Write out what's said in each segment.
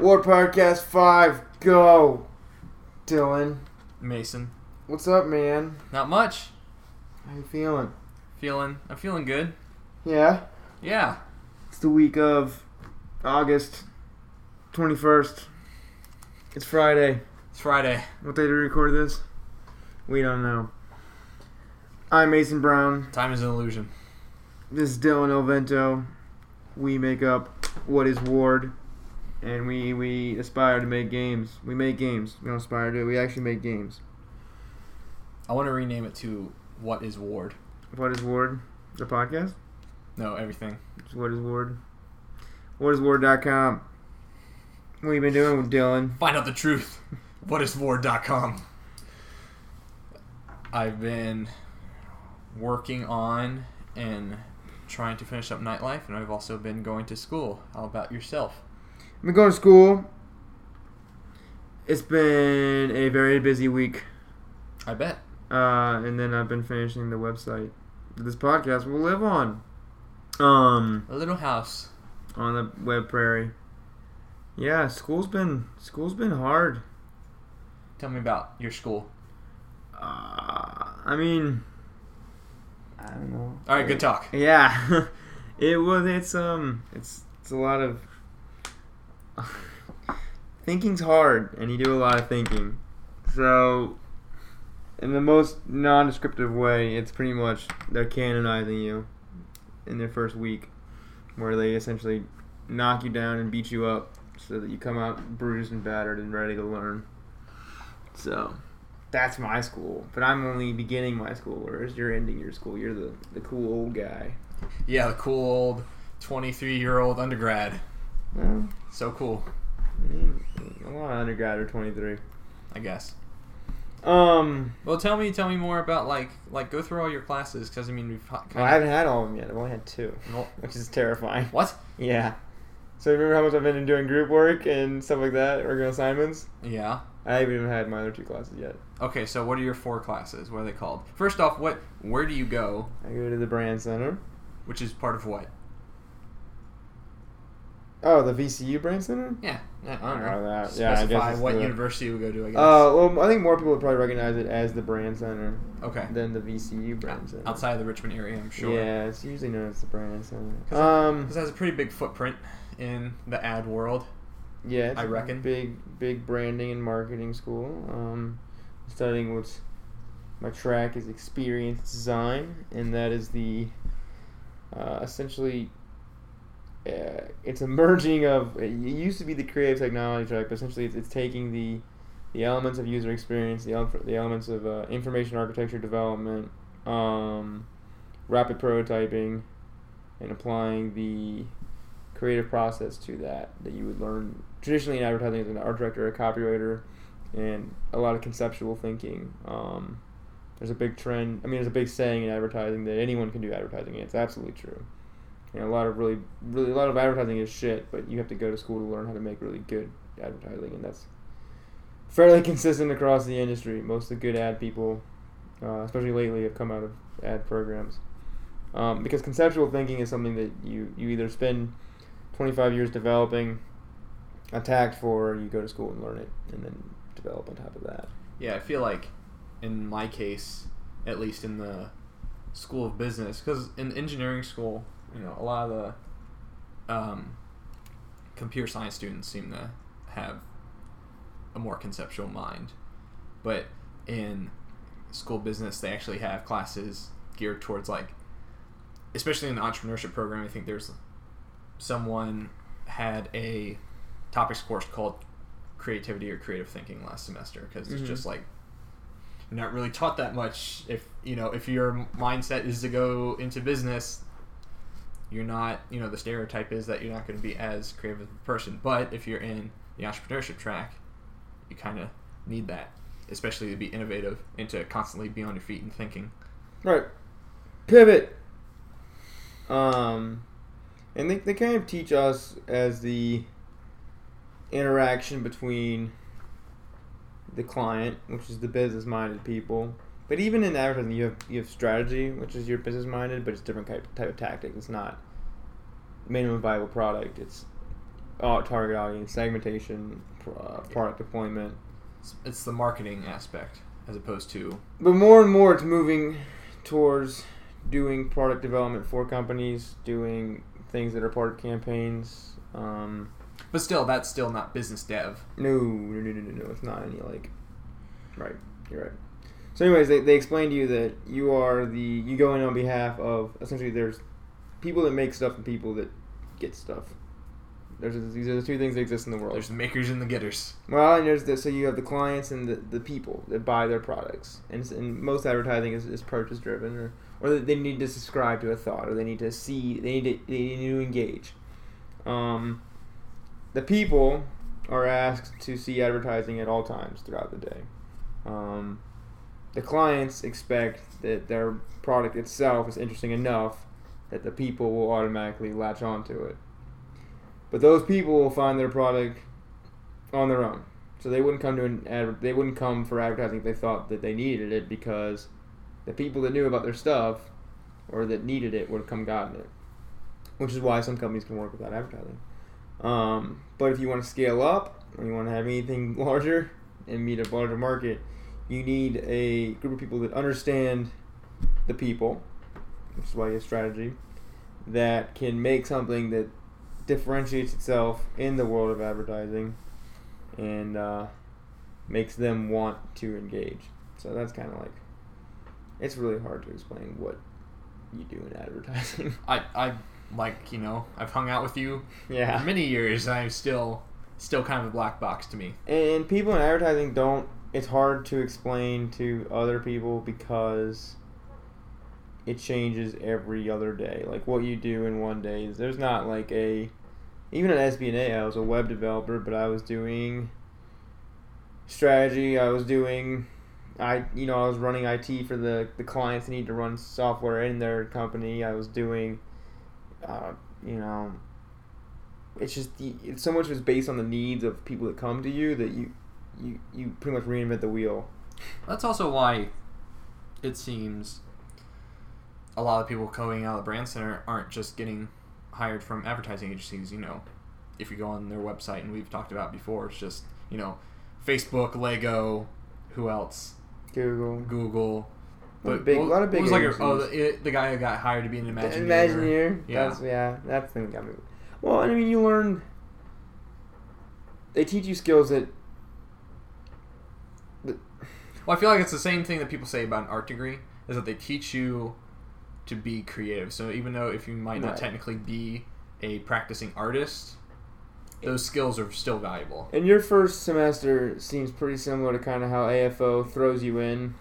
War Podcast 5, go! Dylan, Mason. what's up, man? Not much. How you feeling? Feeling. I'm feeling good. Yeah? Yeah. It's the week of August 21st. It's Friday. It's Friday. What day to record this? We don't know. I'm Mason Brown. Time is an illusion. This is Dylan Elvento. We make up What is Ward. And we, we aspire to make games. We make games. We don't aspire to, we actually make games. I want to rename it to What is Ward? What is Ward? The podcast? No, everything. It's What is Ward? Whatisward.com. What have you been doing with Dylan? Find out the truth. Whatisward.com. I've been working on and trying to finish up nightlife, and I've also been going to school. How about yourself? I've been going to school. It's been a very busy week. I bet. Uh, and then I've been finishing the website this podcast will live on. Um, A little house. on the web prairie. Yeah, school's been school's been hard. Tell me about your school. Uh, I mean, I don't know. All right, good talk. Yeah, it was. It's um. It's it's a lot of thinking's hard, and you do a lot of thinking. So, in the most non-descriptive way, it's pretty much they're canonizing you in their first week, where they essentially knock you down and beat you up, so that you come out bruised and battered and ready to learn. So. That's my school, but I'm only beginning my school, whereas you're ending your school. You're the, the cool old guy. Yeah, the cool old 23 year old undergrad. Well, So cool, I mean, a lot of undergrad are 23. I guess. Um, Well, tell me, tell me more about like, like go through all your classes because I mean we've kind well, I haven't had all of them yet. I've only had two, Well, which is terrifying. what? Yeah. So remember how much I've been doing group work and stuff like that, working on assignments? Yeah. I haven't even had my other two classes yet. Okay, so what are your four classes? What are they called? First off, what? Where do you go? I go to the brand center. Which is part of what? Oh, the VCU brand center? Yeah. yeah I don't know know. that. Yeah, Specify what the- university you would go to. I guess. Uh, well, I think more people would probably recognize it as the brand center okay. than the VCU brand center. Outside of the Richmond area, I'm sure. Yeah, it's usually known as the brand center. 'Cause Um, Because it has a pretty big footprint in the ad world. Yeah, I reckon. big, big branding and marketing school. Um, studying what's my track is experience design, and that is the uh, essentially uh, it's a merging of it used to be the creative technology track, but essentially it's, it's taking the the elements of user experience, the the elements of uh, information architecture development, um, rapid prototyping, and applying the creative process to that that you would learn traditionally in advertising as an art director, a copywriter, and a lot of conceptual thinking. Um, there's a big trend. I mean, there's a big saying in advertising that anyone can do advertising. And it's absolutely true. And a lot of really, really, a lot of advertising is shit, but you have to go to school to learn how to make really good advertising, and that's fairly consistent across the industry. Most of the good ad people, uh, especially lately, have come out of ad programs. Um, because conceptual thinking is something that you, you either spend 25 years developing a tact for, or you go to school and learn it, and then develop on top of that. Yeah, I feel like in my case, at least in the school of business, because in engineering school, you know, a lot of the um, computer science students seem to have a more conceptual mind, but in school business, they actually have classes geared towards like, especially in the entrepreneurship program. I think there's someone had a topics course called creativity or creative thinking last semester because it's Mhm. just like you're not really taught that much if you know if your mindset is to go into business you're not you know the stereotype is that you're not going to be as creative of a person but if you're in the entrepreneurship track you kind of need that especially to be innovative and to constantly be on your feet and thinking Right. Pivot. Um, and they, they kind of teach us as the interaction between the client, which is the business minded people. But even in advertising, you have you have strategy, which is your business minded, but it's different type type of tactic. It's not minimum viable product. It's uh, target audience, segmentation, uh, product deployment. It's, it's the marketing aspect as opposed to But more and more, it's moving towards doing product development for companies, doing things that are part of campaigns. Um, but still that's still not business dev. no, no, no, no, no, no. It's not any like. Right, you're right. So, anyways, they, they explain to you that you are the you go in on behalf of essentially there's people that make stuff and people that get stuff. There's these are the two things that exist in the world. There's the makers and the getters. Well, and there's the, so you have the clients and the, the people that buy their products, and, and most advertising is, is purchase driven, or or they need to subscribe to a thought, or they need to see, they need to they need to engage. Um, the people are asked to see advertising at all times throughout the day. Um, the clients expect that their product itself is interesting enough that the people will automatically latch onto it. But those people will find their product on their own. So they wouldn't come to an ad, they wouldn't come for advertising if they thought that they needed it because the people that knew about their stuff or that needed it would have come gotten it. Which is why some companies can work without advertising. Um, but if you want to scale up or you want to have anything larger and meet a larger market, you need a group of people that understand the people, which is why you have strategy, that can make something that differentiates itself in the world of advertising and uh, makes them want to engage. So that's kind of like, it's really hard to explain what you do in advertising. I I like you know I've hung out with you yeah. for many years. and I'm still still kind of a black box to me. And people in advertising don't. It's hard to explain to other people because it changes every other day. Like what you do in one day is there's not like a. Even at SBNA, I was a web developer, but I was doing strategy. I was doing, I you know I was running IT for the the clients that need to run software in their company. I was doing, uh, you know, it's just it's so much is based on the needs of people that come to you that you you you pretty much reinvent the wheel. That's also why it seems a lot of people going out of the brand center aren't just getting hired from advertising agencies. You know, if you go on their website, and we've talked about before, it's just you know, Facebook, Lego, who else? Google, Google. But big, a lot of big. Was like a, oh, the, it, the guy who got hired to be an Imagineer. Imagineer. Yeah. That's yeah. That's the thing that got me. Well, I mean, you learn. They teach you skills that. Well, I feel like it's the same thing that people say about an art degree is that they teach you to be creative. So even though if you might not Right. technically be a practicing artist, those skills are still valuable. And your first semester seems pretty similar to kind of how AFO throws you in,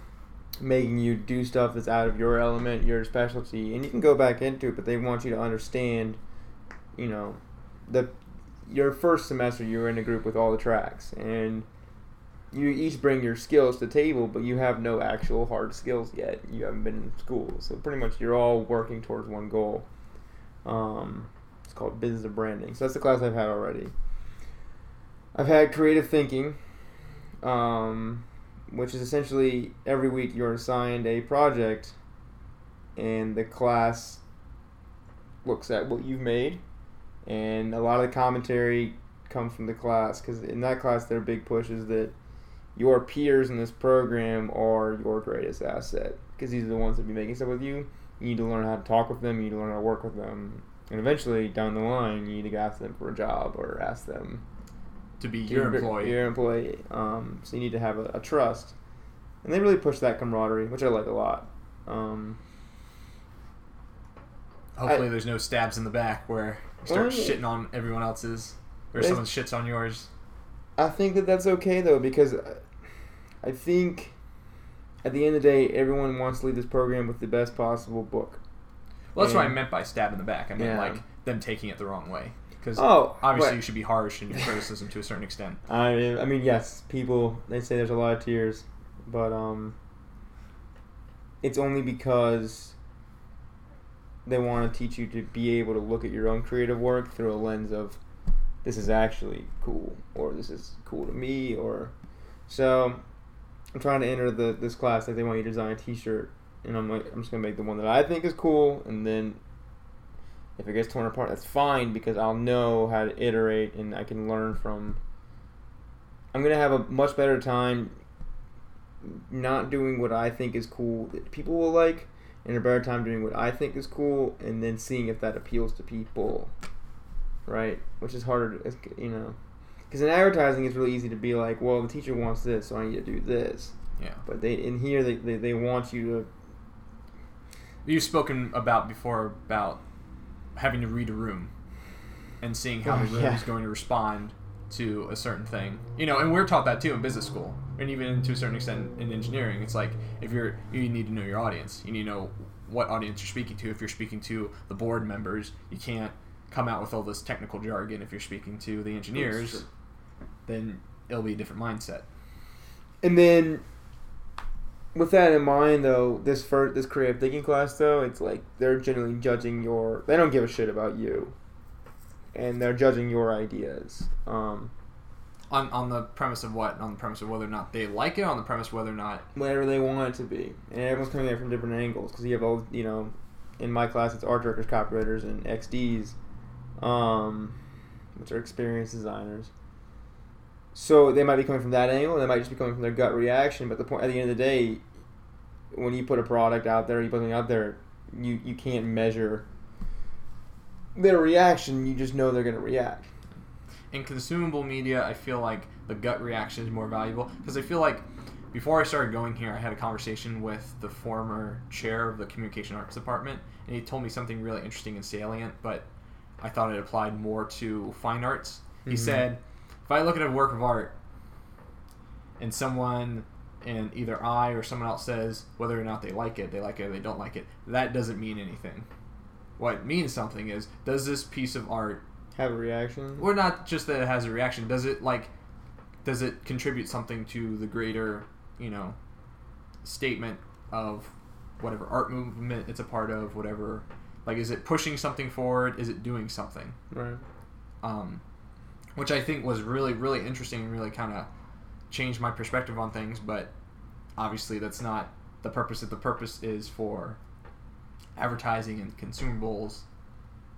making you do stuff that's out of your element, your specialty, and you can go back into it, but they want you to understand, you know, the your first semester you were in a group with all the tracks, and you each bring your skills to the table, but you have no actual hard skills yet. You haven't been in school, so pretty much you're all working towards one goal. Um, it's called business of branding. So that's the class I've had already. I've had creative thinking, um, which is essentially every week you're assigned a project, and the class looks at what you've made, and a lot of the commentary comes from the class because in that class their big push is that your peers in this program are your greatest asset because these are the ones that be making stuff with you. You need to learn how to talk with them. You need to learn how to work with them, and eventually down the line, you need to ask them for a job or ask them To be to your employee. Your employee. Um, so you need to have a, a trust, and they really push that camaraderie, which I like a lot. Um, Hopefully, I- there's no stabs in the back where you start Well, shitting on everyone else's, or someone shits on yours. I think that that's okay though because I- think at the end of the day, everyone wants to leave this program with the best possible book. Well, that's what I meant by stab in the back. I meant Yeah. like them taking it the wrong way. Because Oh, obviously, right. you should be harsh in your criticism to a certain extent. I mean, I mean, yes, people they say there's a lot of tears, but um, it's only because they want to teach you to be able to look at your own creative work through a lens of this is actually cool or this is cool to me or so I'm trying to enter the this class like they want you to design a t-shirt and I'm like I'm just to make the one that I think is cool and then If it gets torn apart, that's fine because I'll know how to iterate and I can learn from. I'm gonna have a much better time not doing what I think is cool that people will like, and a better time doing what I think is cool, and then seeing if that appeals to people, right? Which is harder, to, you know, because in advertising it's really easy to be like, well, the teacher wants this, so I need to do this. Yeah. But they in here they, they, they want you to You've spoken about before about having to read a room and seeing how Oh, the room yeah. is going to respond to a certain thing. You know, and we're taught that too in business school, and even to a certain extent in engineering. It's like if you're you need to know your audience. You need to know what audience you're speaking to. If you're speaking to the board members, you can't come out with all this technical jargon. If you're speaking to the engineers, true. Then it'll be a different mindset. And then, with that in mind, though, this first this creative thinking class, though, it's like they're generally judging your. They don't give a shit about you, and they're judging your ideas. Um, On, on the premise of what? On the premise of whether or not they like it. On the premise whether or not whatever they want it to be, and everyone's coming at it from different angles because you have all you know. In my class, it's art directors, copywriters, and XDs, um, which are experienced designers. So they might be coming from that angle. And they might just be coming from their gut reaction. But the point at the end of the day, when you put a product out there, you put something out there, you you can't measure their reaction. You just know they're gonna react. in consumable media, I feel like the gut reaction is more valuable because I feel like before I started going here, I had a conversation with the former chair of the communication arts department, and he told me something really interesting and salient, but I thought it applied more to fine arts. He Mhm. said, if I look at a work of art and someone and either I or someone else says whether or not they like it, they like it or they don't like it, that doesn't mean anything. What means something is does this piece of art Have a reaction. or not just that it has a reaction does it like does it contribute something to the greater you know statement of whatever art movement it's a part of whatever like is it pushing something forward is it doing something Right. um, which i think was really really interesting and really kind of changed my perspective on things but obviously that's not the purpose if the purpose is for advertising and consumables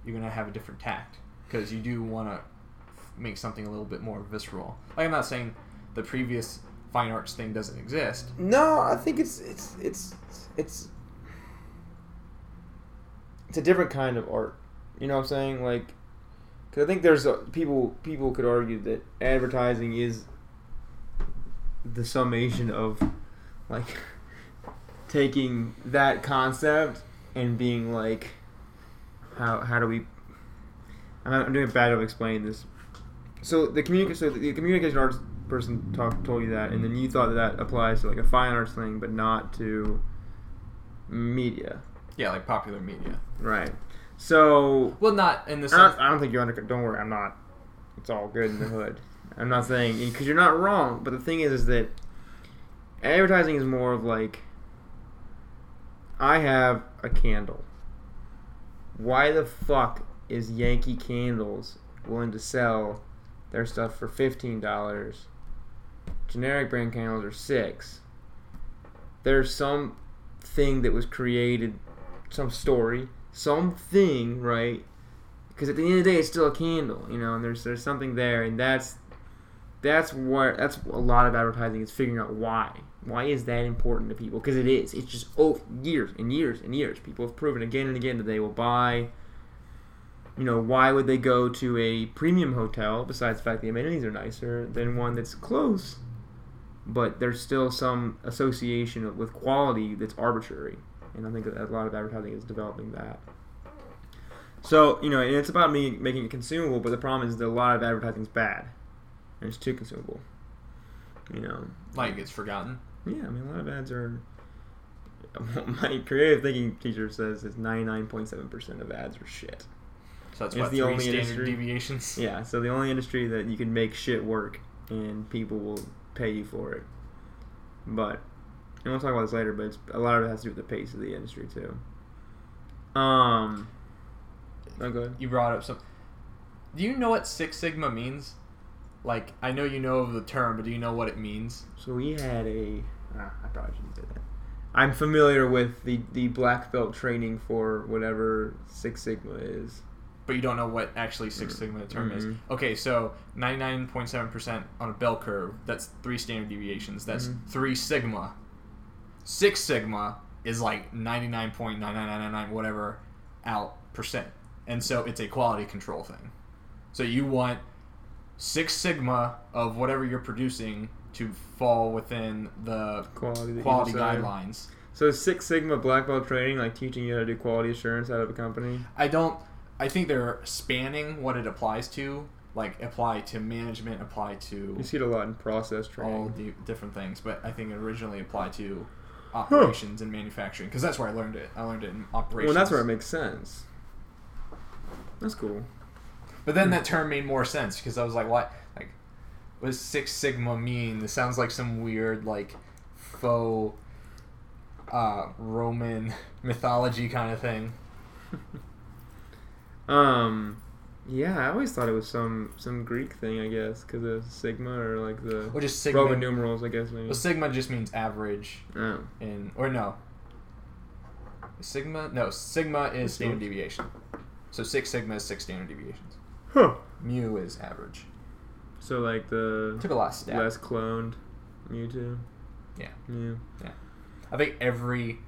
you're going to have a different tact because you do want to make something a little bit more visceral like i'm not saying the previous fine arts thing doesn't exist No, I think it's it's it's it's it's a different kind of art. You know what I'm saying? Like, because I think there's a, people people could argue that advertising is the summation of like taking that concept and being like, how how do we? I'm, I'm doing a bad job explaining this. So the communica- so the communication arts person talk, told you that, and then you thought that that applies to like a fine arts thing, but not to media, yeah like popular media right? So well not in the I sense don't, I don't think you're under. Don't worry, I'm not. It's all good in the hood. I'm not saying because you're not wrong, but the thing is, is that advertising is more of like I have a candle. Why the fuck is Yankee Candles willing to sell their stuff for fifteen dollars? Generic brand candles are six. There's some thing that was created, some story, something, right? Because at the end of the day, it's still a candle, you know, and there's there's something there, and that's that's what that's a lot of advertising is figuring out why. Why is that important to people? Because it is. It's just oh years and years and years. People have proven again and again that they will buy. You know, why would they go to a premium hotel besides the fact the amenities are nicer than one that's close? But there's still some association with quality that's arbitrary, and I think a lot of advertising is developing that. So you know, and it's about me making it consumable, but the problem is that a lot of advertising is bad, and it's too consumable. You know, like it's forgotten yeah, I mean, a lot of ads are. My creative thinking teacher says it's ninety nine point seven percent of ads are shit. so that's what the three only standard industry- deviations Yeah, so the only industry that you can make shit work and people will pay you for it. But and we'll talk about this later, but a lot of it has to do with the pace of the industry too. Um. Oh, go ahead. you brought up some. Do you know what Six Sigma means? Like, I know you know of the term, but do you know what it means? So we had a. Ah, I probably shouldn't say that. I'm familiar with the the black belt training for whatever Six Sigma is. but you don't know what actually Six Sigma the term is. Mhm. Okay, so 99.7% on a bell curve, that's three standard deviations. That's Mhm. three sigma. Six sigma is like 99.99999 whatever out percent. And so it's a quality control thing. So you want six sigma of whatever you're producing to fall within the Quality. quality guidelines. So is Six Sigma black belt training, like teaching you how to do quality assurance out of a company. I don't. I think they're spanning what it applies to, like apply to management, apply to You see it a lot in process all training. the different things. But I think it originally applied to operations and manufacturing because that's where I learned it. I learned it in operations. Well, that's where it makes sense. That's cool. But then that term made more sense because I was like, what? Like, what does Six Sigma mean? This sounds like some weird like faux uh, Roman mythology kind of thing. Um, yeah, I always thought it was some some Greek thing, I guess, because of Sigma or like the Or just Sigma. Roman numerals, I guess maybe. Well, Sigma just means average. Oh. in or no sigma no sigma is standard deviation so six sigma is six standard deviations Huh. mu is average So like the took a lot of stats less cloned mu Mewtwo. Yeah. Mu. Yeah. i think every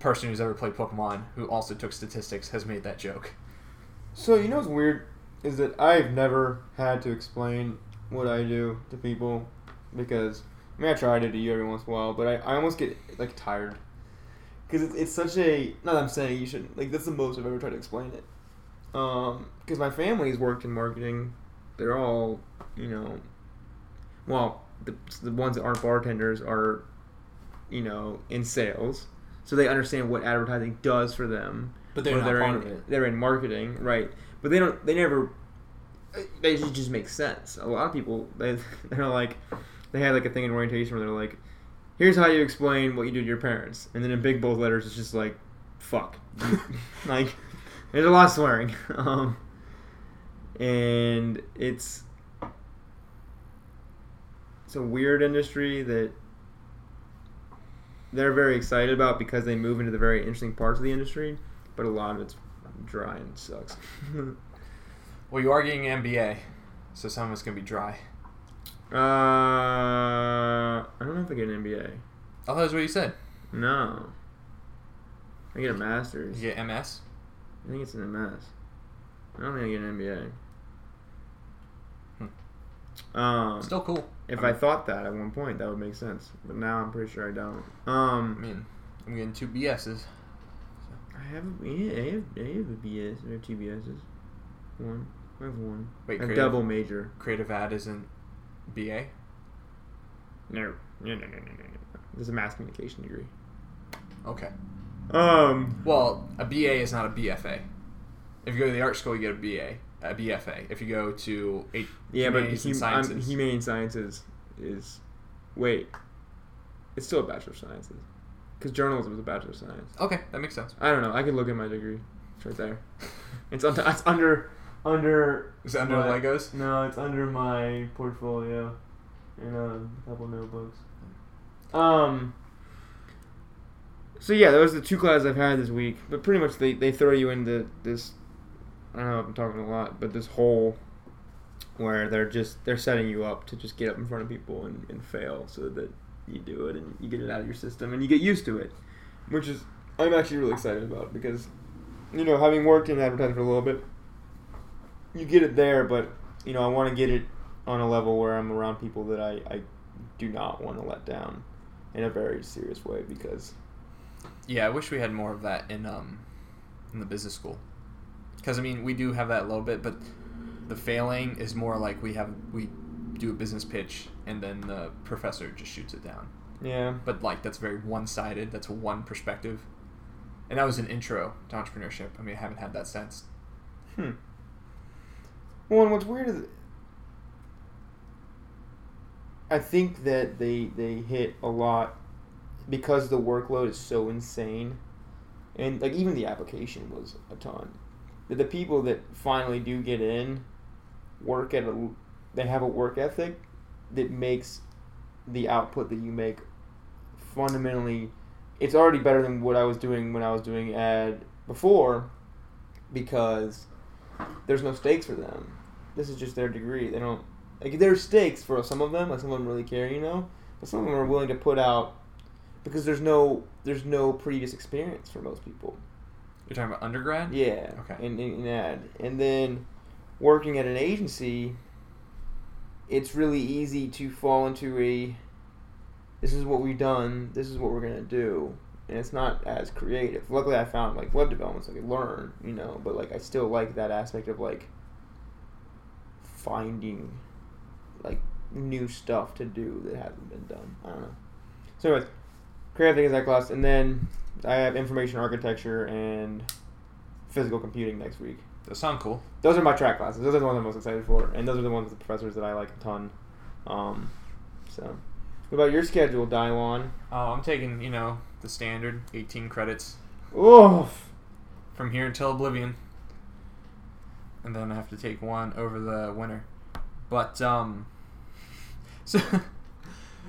person who's ever played pokemon who also took statistics has made that joke So you know what's weird? Is that I've never had to explain what I do to people because I mean I try to do you every once in a while, but I, I almost get like tired. Because it's, it's such a not I'm saying you shouldn't like that's the most I've ever tried to explain it. Um, because my family's worked in marketing, they're all you know, well the the ones that aren't bartenders are, you know, in sales, so they understand what advertising does for them but they're they're in, of it They're in marketing, right? But they don't. They never. They just, just make sense. A lot of people they they're like they had like a thing in orientation where they're like, "Here's how you explain what you do to your parents," and then in big bold letters it's just like, "Fuck," like there's a lot of swearing, um, and it's it's a weird industry that they're very excited about because they move into the very interesting parts of the industry, but a lot of it's dry and sucks. well you are getting an mba so some of it's going to be dry uh, I don't know if I get an MBA. i thought that's what you said No, I get a master's. you get ms I think it's an MS. I don't think I get an MBA. Um, still cool if I I thought that at one point, that would make sense. But now I'm pretty sure I don't. i Um, mean i'm getting two bs's I have a, yeah, I have, I have a BS. I have two BSs. One. I have one. wait a creative, double major. creative ad isn't ba No. No, no, no, no, no, no. There's a mass communication degree. okay Um. Well, a BA is not a BFA. If you go to the art school, you get a BA, a BFA. If you go to a Yeah, but hum, sciences, humane sciences is. Wait. It's still a Bachelor of Sciences. Because journalism is a Bachelor of Science. okay, that makes sense. I don't know. I could look at my degree. It's right there. It's under. It's under. Under. Is it under my- Legos? No, it's under my portfolio, and a couple notebooks. Um. So yeah, those are the two classes I've had this week. But pretty much they, they throw you into this. I don't know. if I'm talking a lot, but this whole where they're just they're setting you up to just get up in front of people and, and fail, so that you do it and you get it out of your system and you get used to it, which is I'm actually really excited about because you know having worked in advertising for a little bit, you get it there, but you know I want to get it on a level where I'm around people that I, I do not want to let down in a very serious way because Yeah, I wish we had more of that in um in the business school. Because I mean, we do have that a little bit, but the failing is more like we have we do a business pitch and then the professor just shoots it down. yeah But like that's very one sided. That's one perspective. And that was an intro to entrepreneurship. I mean, I haven't had that since. Hmm. Well, and what's weird is, I think that they they hit a lot because the workload is so insane, and like even the application was a ton. That the people that finally do get in, work at a, they have a work ethic that makes the output that you make fundamentally, it's already better than what I was doing when I was doing ad before because there's no stakes for them. This is just their degree. They don't like there's stakes for some of them. Like some of them really care, you know, but some of them are willing to put out because there's no there's no previous experience for most people. You're talking about undergrad? Yeah. Okay. In, in, in ad. And then working at an agency, it's really easy to fall into a this is what we've done, this is what we're gonna do. And it's not as creative. Luckily I found like web development so I could learn, you know, but like I still like that aspect of like finding like new stuff to do that hasn't been done. I don't know. So anyways, creative things that class and then I have information architecture and physical computing next week. Those sound cool. Those are my track classes. Those are the ones I'm most excited for, and those are the ones with the professors that I like a ton. Um, so, what about your schedule, Dylan? Oh, I'm taking, you know, the standard 18 credits Oof. from here until Oblivion. And then I have to take one over the winter. But, um, so,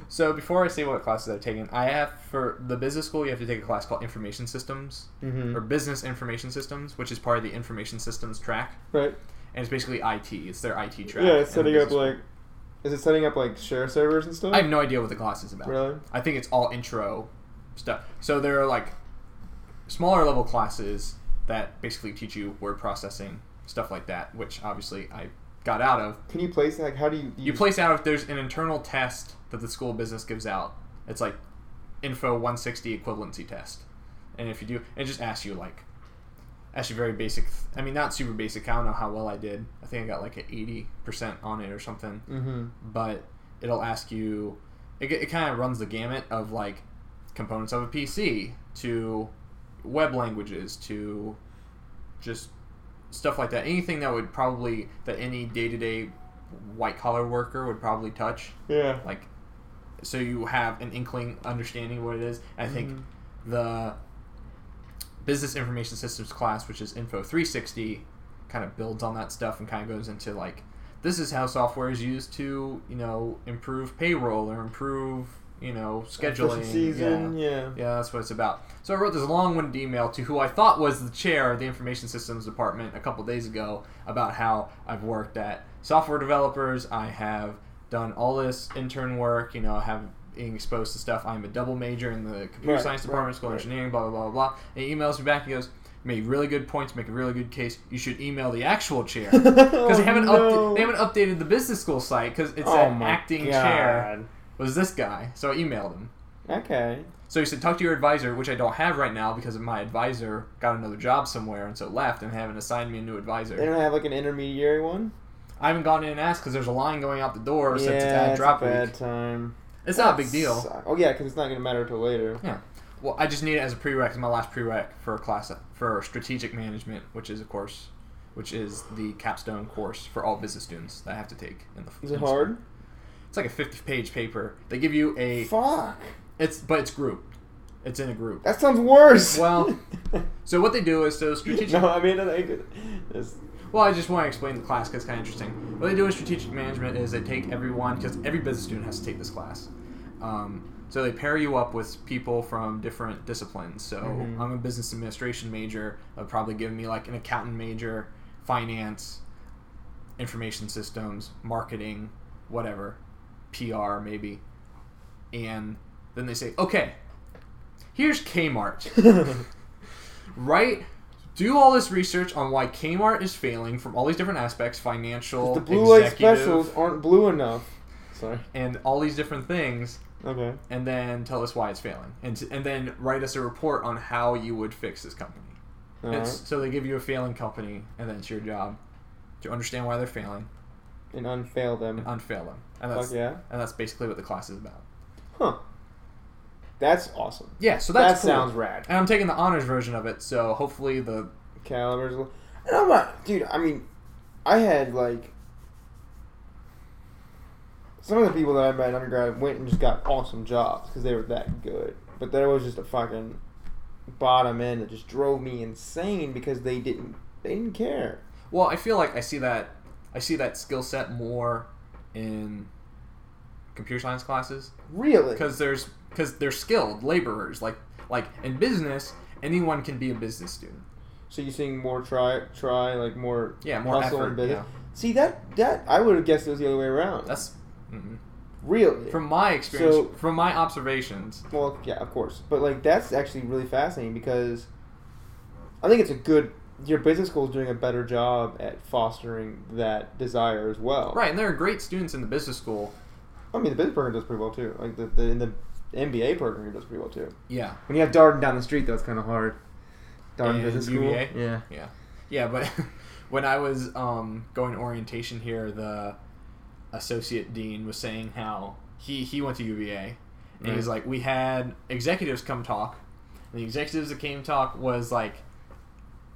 so before I say what classes I've taken, I have, for the business school, you have to take a class called Information Systems, Mm-hmm. or Business Information Systems, which is part of the Information Systems track. Right. And it's basically IT. It's their IT track. Yeah, it's setting up like. Is it setting up like share servers and stuff? I have no idea what the class is about. Really? I think it's all intro stuff. So there are like smaller level classes that basically teach you word processing, stuff like that, which obviously I got out of. Can you place like how do you You place out if there's an internal test that the school of business gives out. It's like info 160 equivalency test. And if you do, it just asks you like asks you very basic. I mean, not super basic. I don't know how well I did. I think I got like an 80% on it or something Mm-hmm. but it'll ask you it, it kind of runs the gamut of like components of a pc to web languages to just stuff like that anything that would probably that any day-to-day white collar worker would probably touch Yeah. like so you have an inkling understanding what it is i think Mhm. the business information systems class which is info 360 kind of builds on that stuff and kind of goes into like this is how software is used to you know improve payroll or improve you know scheduling Season. yeah. Yeah. yeah that's what it's about so i wrote this long-winded email to who i thought was the chair of the information systems department a couple days ago about how i've worked at software developers i have done all this intern work you know have being exposed to stuff i'm a double major in the computer Right, science right, department school of right. engineering blah blah blah blah and he emails me back and goes made really good points make a really good case you should email the actual chair because they oh, haven't Oh, upda- they haven't updated the business school site because it's Oh my acting God. chair was this guy so i emailed him Okay. so he said, talk to your advisor, which I don't have right now because my advisor got another job somewhere and so left and haven't assigned me a new advisor. They don't have like an intermediary one. I haven't gone in and asked because there's a line going out the door since it's yeah, it's drop a bad week. time. It's not a big deal. Oh yeah, because it's not gonna matter till later. Yeah. Well, I just need it as a prereq. It's my last prereq for a class for strategic management, which is a course, which is the capstone course for all business students that I have to take in the. Is it school. hard? It's like a 50-page paper. They give you a. Fuck. It's but it's group. It's in a group. That sounds worse. Well, So what they do is so strategic. no, I mean, I think it's, Well, I just want to explain the class because it's kind of interesting. What they do in strategic management is they take everyone, because every business student has to take this class. Um, so they pair you up with people from different disciplines. So Mhm. I'm a business administration major. They'll probably give me like an accountant major, finance, information systems, marketing, whatever, PR maybe. And then they say, okay, here's Kmart. right? Do all this research on why Kmart is failing from all these different aspects financial, the blue light specials aren't blue enough. Sorry. and all these different things, Okay. and then tell us why it's failing. And, and then write us a report on how you would fix this company. Alright. It's, so they give you a failing company, and then it's your job to understand why they're failing And unfail them. and unfail them. And that's, Fuck yeah. and that's basically what the class is about. Huh. That's awesome. Yeah, so that cool. sounds rad. And I'm taking the honors version of it, so hopefully the Calibers. And I'm not, dude. I mean, I had like some of the people that I met in undergrad went and just got awesome jobs because they were that good. But there was just a fucking bottom end that just drove me insane because they didn't they didn't care. Well, I feel like I see that I see that skill set more in computer science classes Really? because there's because they're skilled laborers. Like like in business, anyone can be a business student. So you're seeing more try, try like more Yeah, more hustle effort. Yeah. See that that I would have guessed it was the other way around. That's mm really from my experience, So- from my observations. well, yeah, of course, but like that's actually really fascinating because I think it's a good. Your business school is doing a better job at fostering that desire as well. Right, and there are great students in the business school. I mean, the business program does pretty well too. Like the, the in the MBA program, does pretty well too. Yeah, When you have Darden down the street, though, it's kind of hard. Darden And Business School. Yeah. yeah, yeah. But when I was um, going to orientation here, the associate dean was saying how he he went to UVA, and he was like, we had executives come talk, and the executives that came talk was like,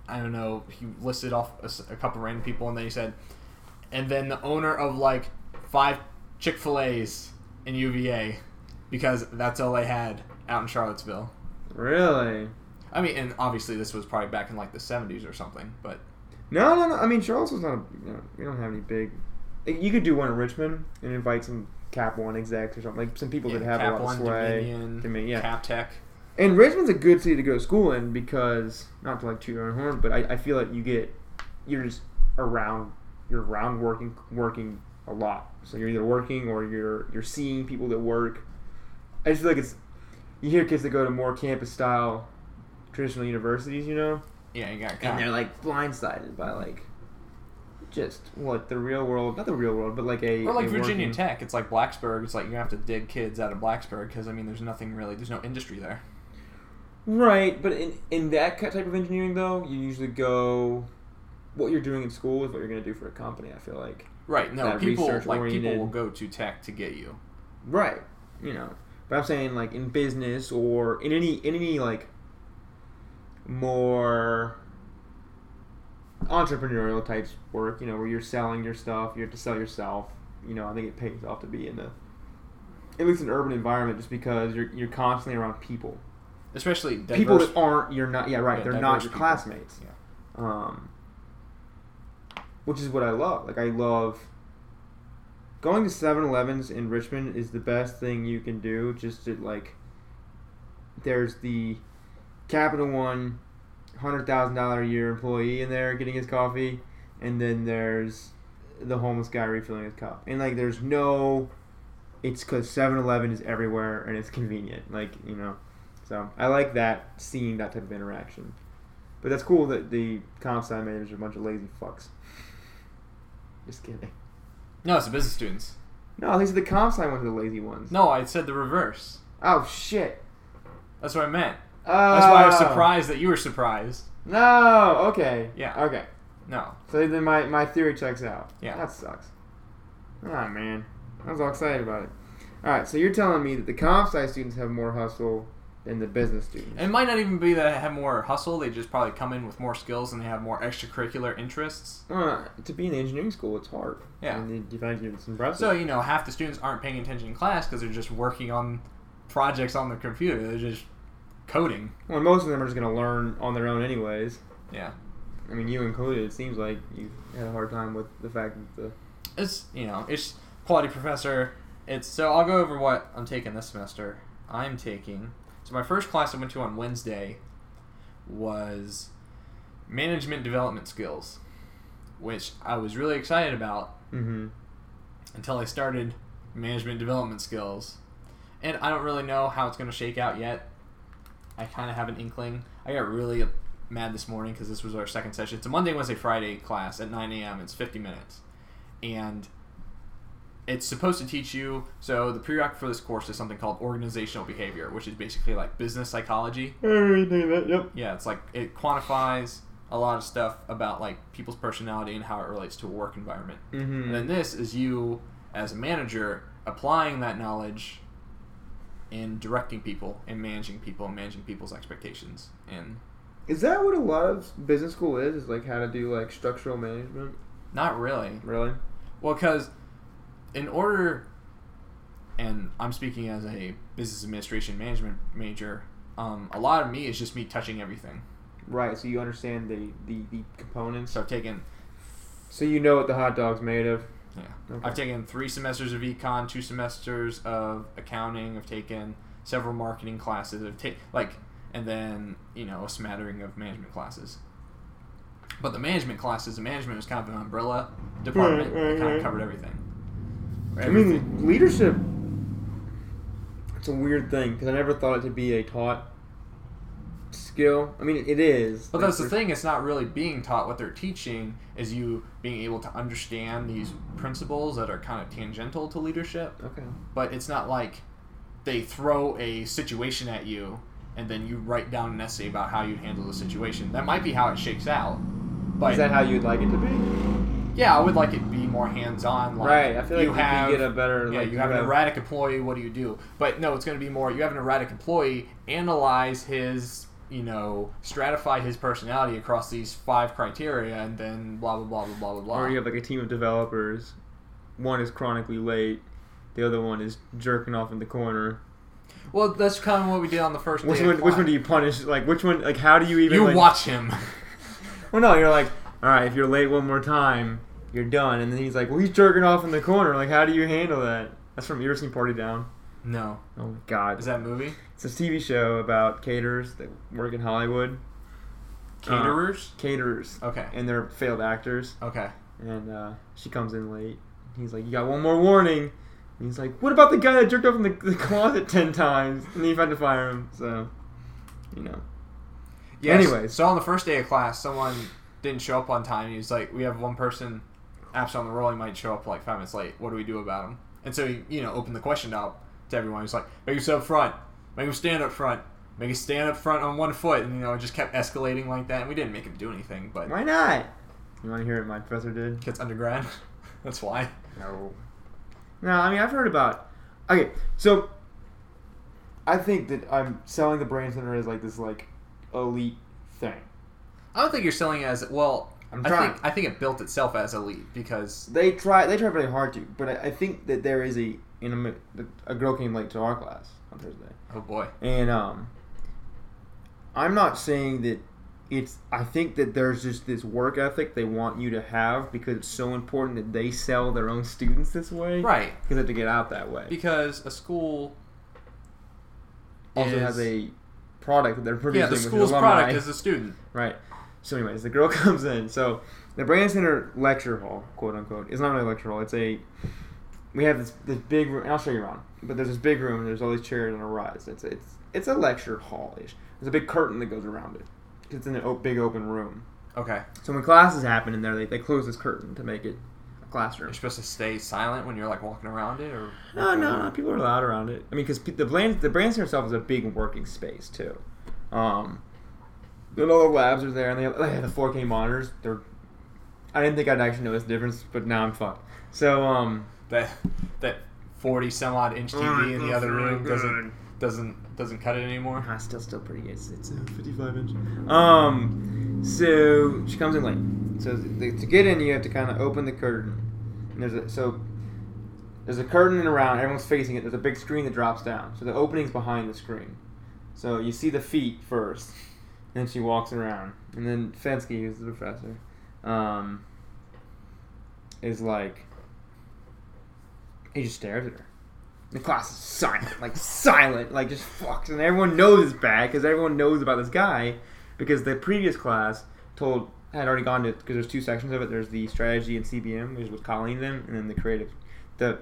I don't know, he listed off a couple random people, and then he said, and then the owner of like five Chick Fil A's in UVA, because that's all they had out in Charlottesville. Really? I mean, and obviously this was probably back in like the '70s or something, but No, no, no. I mean, Charleston's not. A, you know, we don't have any big. You could do one in Richmond and invite some Cap One execs or something, like some people that have Cap a lot One, of sway. Dominion, Domin- yeah. Cap Tech. And Richmond's a good city to go to school in because not to like toot our own horn, but I, I feel like you get you're just around you're around working working a lot. So you're either working or you're you're seeing people that work. I just feel like it's you hear kids that go to more campus style traditional universities, you know, Yeah, you got and they're like blindsided by like just what the real world, not the real world, but like a Or like a Virginia working- Tech, it's like Blacksburg. It's like you have to dig kids out of Blacksburg because I mean, there's nothing really, there's no industry there. Right, but in in that type of engineering though, you usually go what you're doing in school is what you're going to do for a company. I feel like. Right. No, people like people will go to Tech to get you. Right. You know, but I'm saying like in business or in any in any like more entrepreneurial types work, you know, where you're selling your stuff, you have to sell yourself. You know, I think it pays off to be in a at least an urban environment just because you're you're constantly around people. Especially diverse, people that aren't you're not yeah right Yeah, they're not your people. classmates Yeah. um which is what i love like i love going to 7-elevens in richmond is the best thing you can do just to like there's the capital one hundred thousand dollar a year employee in there getting his coffee and then there's the homeless guy refilling his cup and like there's no it's because 7-eleven is everywhere and it's convenient like you know so I like that, seeing that type of interaction. But that's cool that the comp sci managers are a bunch of lazy fucks. Just kidding. No, it's the business students. No, these are the comp sci ones the lazy ones. No, I said the reverse. Oh shit. That's what I meant. Oh. That's why I was surprised that you were surprised. No. Okay. Yeah. Okay. No. So then my my theory checks out. Yeah. That sucks. Ah man, I was all excited about it. All right. So you're telling me that the comp sci students have more hustle than the business students. And it might not even be that they have more hustle. They just probably come in with more skills and they have more extracurricular interests. Uh, to be in the engineering school, it's hard. Yeah. And you find it's impressive. So you know, half the students aren't paying attention in class because they're just working on projects on the computer. They're just coding. Well, most of them are just going to learn on their own, anyways. Yeah. I mean, you included. It seems like you had a hard time with the fact that the. It's you know, it's quality professor. It's so I'll go over what I'm taking this semester. I'm taking so my first class I went to on Wednesday was management development skills, which I was really excited about Mm-hmm. until I started management development skills. And I don't really know how it's going to shake out yet. I kind of have an inkling. I got really mad this morning because this was our second session. It's a Monday, Wednesday, Friday class at 9 a.m. It's 50 minutes. And it's supposed to teach you. So the prereq for this course is something called organizational behavior, which is basically like business psychology. That. Yep. Yeah, it's like it quantifies a lot of stuff about like people's personality and how it relates to a work environment. Mm-hmm. And then this is you as a manager applying that knowledge in directing people and managing people and managing people's expectations. And Is that what a lot of business school is? Is like how to do like structural management? not really. Really? Well, because in order, and I'm speaking as a business administration management major, um, a lot of me is just me touching everything. Right. So you understand the the, the components. So I've taken, So you know what the hot dog's made of. yeah, Okay. I've taken three semesters of econ, two semesters of accounting. I've taken several marketing classes. I've taken like, and then you know a smattering of management classes. But the management classes, the management was kind of an umbrella mm, department. Right, right, that mm, kind right. Mm. of covered everything. I mean, leadership. It's a weird thing because I never thought it to be a taught skill. I mean, it is. But like, that's the thing; it's not really being taught. What they're teaching is you being able to understand these principles that are kind of tangential to leadership. Okay. But it's not like they throw a situation at you and then you write down an essay about how you'd handle the situation. That might be how it shakes out. But Is that how you'd like it to be? Yeah, I would like it to be more hands-on. Like right. I feel like you you have get a better. yeah, like, you have an erratic employee. What do you do? But no, it's going to be more. You have an erratic employee. Analyze his, you know, stratify his personality across these five criteria, and then blah blah blah blah blah blah blah. Or you have like a team of developers. One is chronically late. The other one is jerking off in the corner. well, that's kind of what we did on the first Which day. one? of Which one do you punish? Like which one? Like how do you even? You like, watch him. Well, no, you're like, all right, if you're late one more time, you're done. And then he's like, well, he's jerking off in the corner. Like, how do you handle that? That's from ever seen Party Down? no, Oh my god, is that a movie? it's a TV show about caterers that work in Hollywood. Caterers. Caterers, okay. and they're failed actors. Okay. And uh, she comes in late. He's like, you got one more warning. And he's like, what about the guy that jerked off in the, the closet ten times? And he had to fire him. So, you know. Yeah. Anyways. so on the first day of class, someone didn't show up on time. He was like, "We have one person absent on the roll. He might show up like five minutes late. What do we do about him?" And so he, you know, opened the question up to everyone. He's like, "Make him sit up front. Make him stand up front. Make him stand up front on one foot." And you know, it just kept escalating like that. And we didn't make him do anything, but Why not? You want to hear what my professor did? kids undergrad. That's why. No. No, I mean I've heard about. Okay, so I think that I'm selling the Brand Center as like this like elite thing. I don't think you're selling it as well. I'm I trying. think I think it built itself as elite because They try. They try really hard to, but I, I think that there is a in a, a girl came late to our class on Thursday, oh boy, and um, I'm not saying that it's. I think that there's just this work ethic they want you to have because it's so important that they sell their own students this way, right? Because they have to get out that way. Because a school also is- has a product that they're producing. yeah, the school's product is a student. Right. So, anyways, the girl comes in. So, the Brand Center lecture hall, quote unquote, is not really a lecture hall. It's a. We have this this big room. And I'll show you around. But there's this big room. and There's all these chairs on a rise. It's it's it's a lecture hall ish. There's a big curtain that goes around it. It's in a big open room. Okay. So when classes happen in there, they, they close this curtain to make it a classroom. You're supposed to stay silent when you're like walking around it, or No, no, no. People are loud around it. I mean, because the brand the brand center itself is a big working space too. Um, and all the labs are there, and they have, they have the 4K monitors. They're I didn't think I'd actually notice the difference, but now I'm fucked. So um, that that forty some odd inch TV in the other room doesn't doesn't doesn't cut it anymore. ah, still still pretty good. It's, it's uh, 55 inch. Um, so she comes in late. So the, to get in, you have to kind of open the curtain. And there's a so there's a curtain and around. Everyone's facing it. There's a big screen that drops down. So the opening's behind the screen. So you see the feet first, and she walks around, and then Fensky, who's the professor, um, is like he just stares at her. The class is silent, like silent, like just fucks, and everyone knows it's bad because everyone knows about this guy because the previous class told had already gone to because there's two sections of it. There's the strategy and CBM, which was Colleen them, and then the creative, the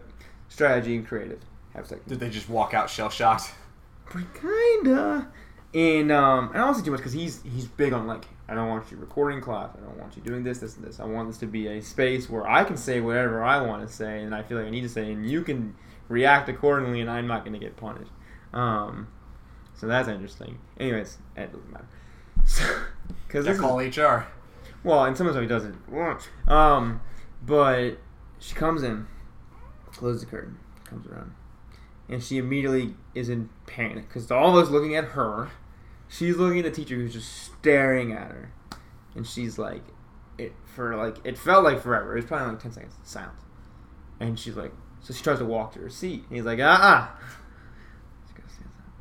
strategy and creative have sections. Did they just walk out shell shocked? Kinda. And um, and I don't say too much because he's he's big on like I don't want you recording class. I don't want you doing this, this, and this. I want this to be a space where I can say whatever I want to say, and I feel like I need to say, and you can react accordingly, and I'm not going to get punished. Um, so that's interesting. Anyways, it doesn't matter. Because That call HR. well, and sometimes he doesn't. Um, but she comes in, closes the curtain, comes around, and she immediately is in panic because all of us looking at her. She's looking at the teacher who's just staring at her, and she's like, it for like it felt like forever. It was probably like ten seconds silence, and she's like, so she tries to walk to her seat. And he's like. She goes,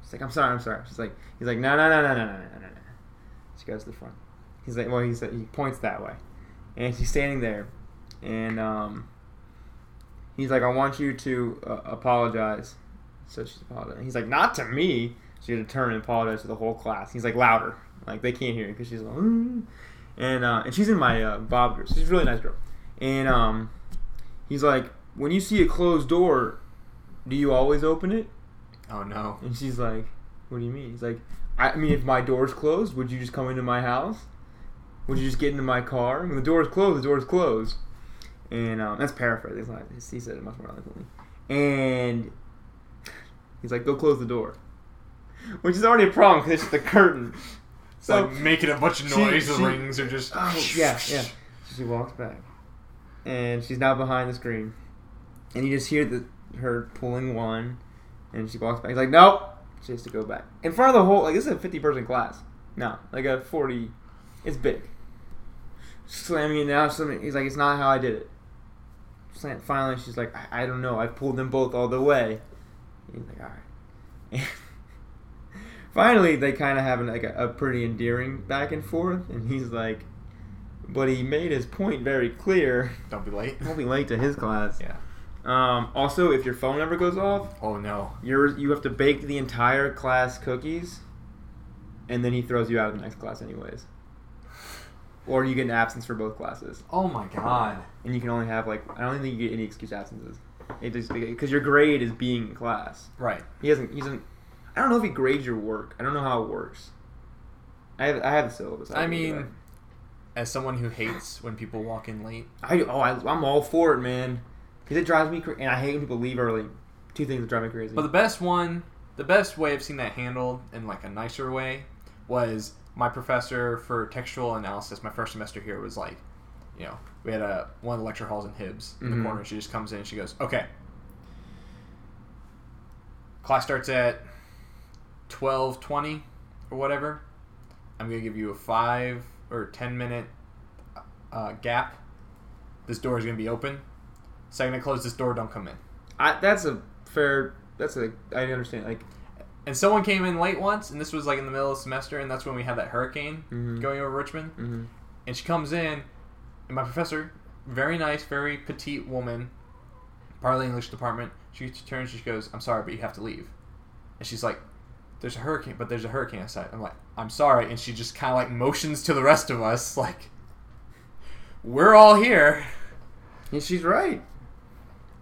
She's like, I'm sorry, I'm sorry. She's like, he's like, no no no no no no no no no. She goes to the front. He's like, well, he said he points that way, and she's standing there, and um, he's like, I want you to uh, apologize. So she's apologizing. He's like, not to me. She had to turn and apologize to the whole class. He's like louder, like they can't hear because she's like, "Mm." and uh, and she's in my uh, Bob group. She's a really nice girl, and um, he's like, when you see a closed door, do you always open it? Oh no. And she's like, what do you mean? He's like, I mean, if my door's closed, would you just come into my house? Would you just get into my car? When the door's closed, the door's closed. And um, that's paraphrasing. It's not, he said it much more eloquently. And he's like, go close the door. Which is already a problem because it's the curtain. So, like making a bunch of she- noise. the she- rings are just. oh, yeah, yeah. So she walks back. And she's now behind the screen. And you just hear the her pulling one. And she walks back. He's like, nope. She has to go back. In front of the whole, like, this is a 50 person class. No, like a 40. It's big. Slamming it down. Slamming, he's like, it's not how I did it. Slam, finally, she's like, I, I don't know. I pulled them both all the way. He's like, all right. finally, they kind of have like a, a pretty endearing back and forth. And he's like, but he made his point very clear. Don't be late. He'll be late to his class. Yeah. Um, also, if your phone number goes off, Oh no. you're you have to bake the entire class cookies, and then he throws you out of the next class anyways. Or you get an absence for both classes, Oh my god. and you can only have like I don't think you get any excuse absences. Because your grade is being in class. Right. He hasn't. He doesn't. I don't know if he grades your work. I don't know how it works. I have I have the syllabus. I do mean, as someone who hates when people walk in late. I oh I, I'm all for it, man. Because it drives me crazy, and I hate when people leave early. Two things that drive me crazy. but the best one, the best way I've seen that handled in like a nicer way, was my professor for textual analysis. My first semester here was like, you know, we had a one of the lecture halls in Hibbs in Mhm. the corner. She just comes in and she goes, "Okay, class starts at twelve twenty or whatever. I'm gonna give you a five or ten minute uh, gap. This door is gonna be open. Second I close this door, don't come in." I, that's a fair. That's a. I understand. Like And someone came in late once, and this was like in the middle of the semester, and that's when we had that hurricane Mhm. going over Richmond. hmm And she comes in, and my professor, very nice, very petite woman, part of the English department, she turns, she goes, I'm sorry, but you have to leave. And she's like, There's a hurricane, but there's a hurricane outside. I'm like, I'm sorry. And she just kind of like motions to the rest of us, like, We're all here. And she's right.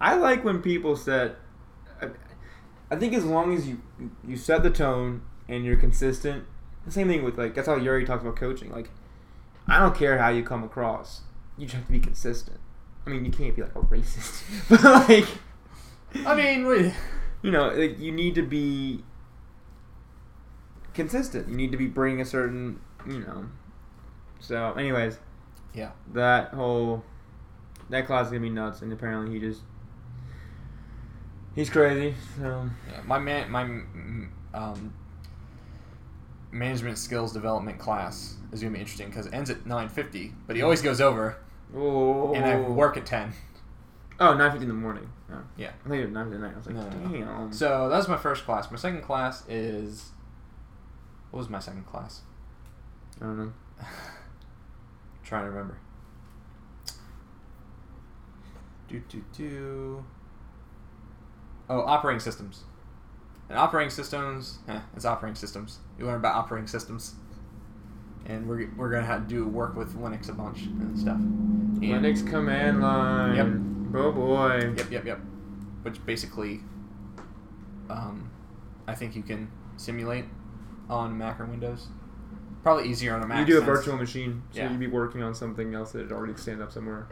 I like when people set. I, I think as long as you you set the tone and you're consistent. The same thing with like that's how Yuri talks about coaching. Like, I don't care how you come across. You just have to be consistent. I mean, you can't be like a racist, but like, I mean, you know, like, you need to be consistent. You need to be bringing a certain, you know. So, anyways, yeah. that whole that class is gonna be nuts, and apparently he just he's crazy. So Yeah, my man, my um, management skills development class is gonna be interesting because it ends at nine fifty, but he always goes over, oh, and I work at ten. Oh, 9.50 in the morning. Oh. Yeah. I think it was nine fifty at night. I was like, No, no, no. damn. So that was my first class. My second class is what was my second class? I don't know. trying to remember. Do do do. Oh, operating systems. And operating systems, eh, it's operating systems. You learn about operating systems, and we're we're gonna have to do work with Linux a bunch and stuff. And, Linux command line. Yep. Oh boy. Yep, yep, yep. Which basically, um, I think you can simulate on Mac or Windows. Probably easier on a Mac. You do a since- virtual machine, so Yeah. you'd be working on something else that had already stand up somewhere.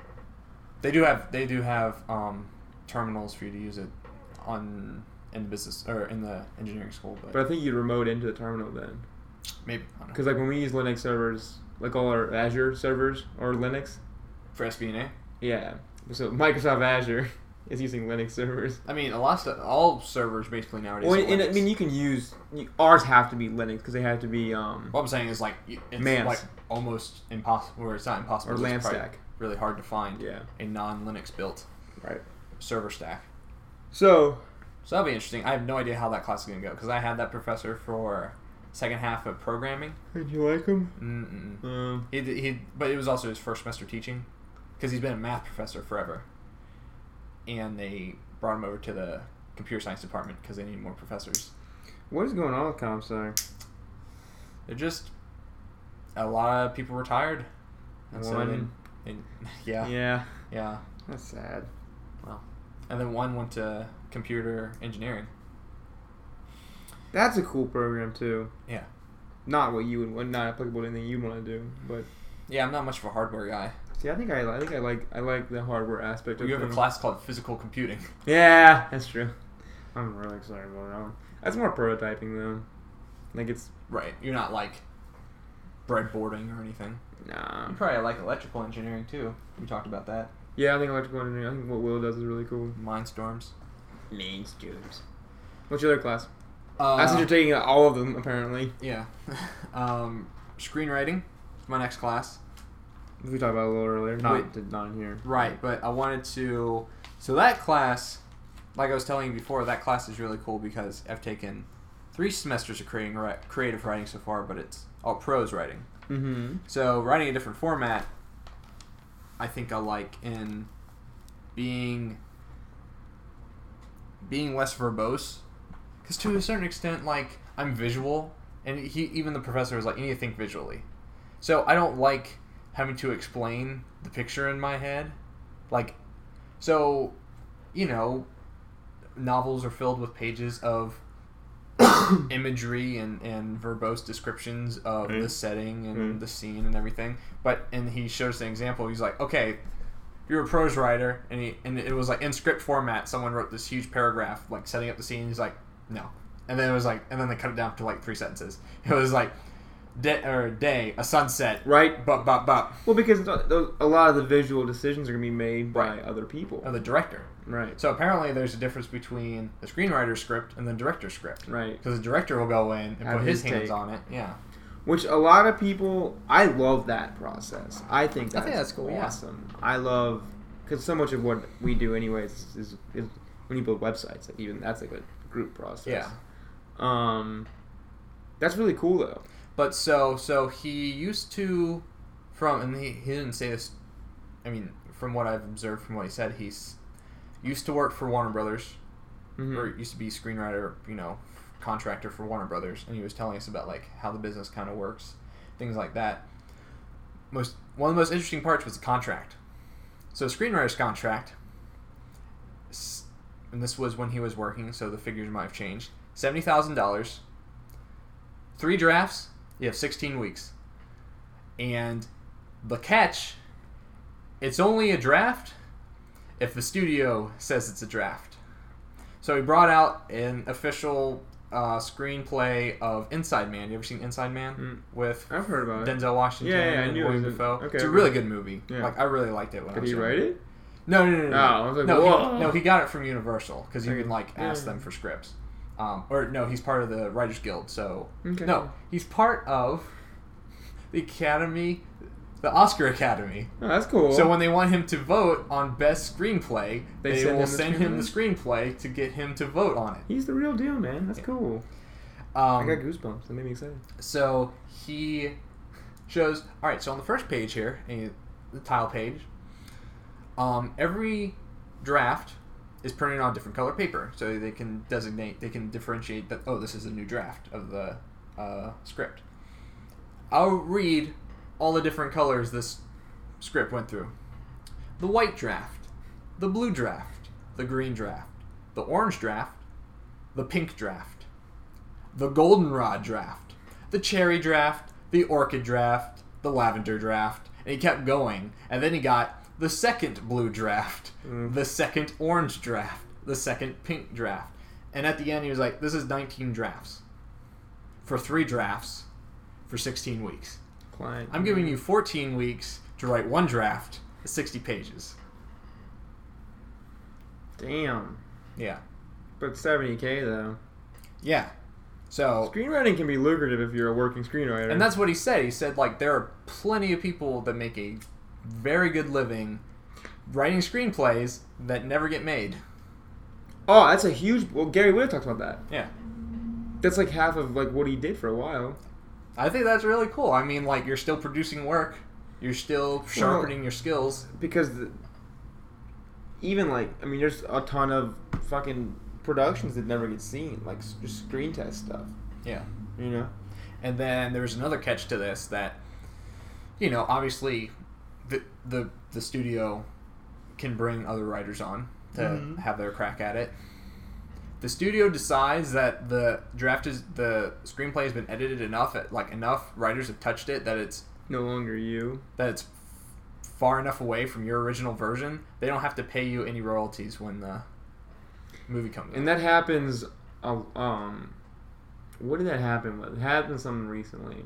They do have they do have um, terminals for you to use it on in the business or in the engineering school, but, But I think you'd remote into the terminal then, maybe I don't know. because like when we use Linux servers, like all our Azure servers or Linux, for SBNA. yeah. So Microsoft Azure is using Linux servers. I mean, a lot of stuff, all servers basically nowadays. Well, are and, I mean, you can use you, ours have to be Linux because they have to be um what I'm saying is like it's Mans. like almost impossible, or it's not impossible. or it's probably LAMP stack. Really hard to find Yeah. a non-Linux built Right. server stack. So So that'll be interesting. I have no idea how that class is going to go because I had that professor for second half of programming. did you like him? Mm-mm. Um, He, he, but it was also his first semester teaching because he's been a math professor forever. And they brought him over to the computer science department because they need more professors. what is going on with CompSci? They're just a lot of people retired. And so One- then, and, yeah, Yeah. yeah. That's sad. Well, And then one went to computer engineering. That's a cool program too. Yeah. Not what you would, not applicable to anything you want to do, but Yeah, I'm not much of a hardware guy. See, I think I, I think I like, I like the hardware aspect of We have a class called physical computing. Yeah, that's true. I'm really excited about that one. That's more prototyping though. Like it's Right. You're not like breadboarding or anything. nah. You probably like electrical engineering too. We talked about that. Yeah, I think electrical engineering. I think what Will does is really cool. Mindstorms. Main students. What's your other class? Uh, I said you're taking all of them apparently. yeah. um, screenwriting my next class. We talked about a little earlier. Not Wait. not here. Right, but I wanted to. So that class, like I was telling you before, that class is really cool because I've taken three semesters of creating creative writing so far, but it's all prose writing. Mm-hmm. So writing a different format, I think I like in being being less verbose, because to a certain extent, like I'm visual, and he even the professor was like, you need to think visually. So I don't like having to explain the picture in my head, like, so, you know, novels are filled with pages of imagery and, and verbose descriptions of the Mm. setting and Mm. the scene and everything. But and he shows an example. He's like, okay, if you're a prose writer, and he and it was like in script format. Someone wrote this huge paragraph like setting up the scene. He's like, no, and then it was like, and then they cut it down to like three sentences. It was like, day or day, a sunset, Right. but but but Well, because a lot of the visual decisions are gonna be made by Right. other people. of the director. Right. So apparently, there's a difference between the screenwriter's script and the director's script. Right. Because the director will go in and Have put his, his hands on it. Yeah. Which a lot of people, I love that process. I think I that's, think that's cool, yeah. awesome. I love because so much of what we do, anyways, is, is, is when you build websites. Like even that's like a group process. Yeah. Um, that's really cool though. But so so he used to from and he, he didn't say this I mean, from what I've observed from what he said, he's used to work for Warner Brothers Mhm. or used to be screenwriter, you know, contractor for Warner Brothers and he was telling us about like how the business kind of works, things like that. Most one of the most interesting parts was the contract. So screenwriter's contract and this was when he was working, so the figures might have changed. Seventy thousand dollars, three drafts. You have sixteen weeks, and the catch, it's only a draft if the studio says it's a draft. So he brought out an official uh, screenplay of Inside Man. You ever seen Inside Man Mm. with I've heard about it. Denzel Washington Yeah, yeah, and it William was Dafoe? okay, it's a really good movie. Yeah. Like I really liked it when I Did he write it? No, no, no, no. Oh, I was like, no, he, no, he got it from Universal because you can like ask them for scripts. Um, or no, he's part of the Writers Guild. So Okay. no, he's part of the Academy, the Oscar Academy. Oh, that's cool. So when they want him to vote on best screenplay, They they, send will him the send him the screenplay to get him to vote on it. he's the real deal, man. That's Yeah. cool. I Um, got goosebumps. That made me excited. So he shows. All right. So on the first page here, the tile page, um, every draft is printed on different color paper, so they can designate, they can differentiate that. Oh, this is a new draft of the uh, script. I'll read all the different colors this script went through. The white draft, the blue draft, the green draft, the orange draft, the pink draft, the goldenrod draft, the cherry draft, the orchid draft, the lavender draft, and he kept going. And then he got the second blue draft, Mm. the second orange draft, the second pink draft. And at the end, he was like, This is 19 drafts for three drafts for 16 weeks. Client. I'm giving you 14 weeks to write one draft, 60 pages. Damn. Yeah. But 70k though. Yeah. So Screenwriting can be lucrative if you're a working screenwriter. And that's what he said. He said like there are plenty of people that make a very good living writing screenplays that never get made. oh, that's a huge. Well, Gary Whitta talked about that. Yeah. That's like half of like what he did for a while. I think that's really cool. I mean, like you're still producing work, you're still sharpening your skills. because the, even like I mean, there's a ton of fucking productions that never get seen, like just screen test stuff. Yeah. You know. And then there's another catch to this that, you know, obviously, the the the studio can bring other writers on to Mhm. have their crack at it. The studio decides that the draft is the screenplay has been edited enough, like enough writers have touched it that it's No longer you. that it's far enough away from your original version. They don't have to pay you any royalties when the movie comes. And out. that happens. Um, what did that happen with? It happened something recently,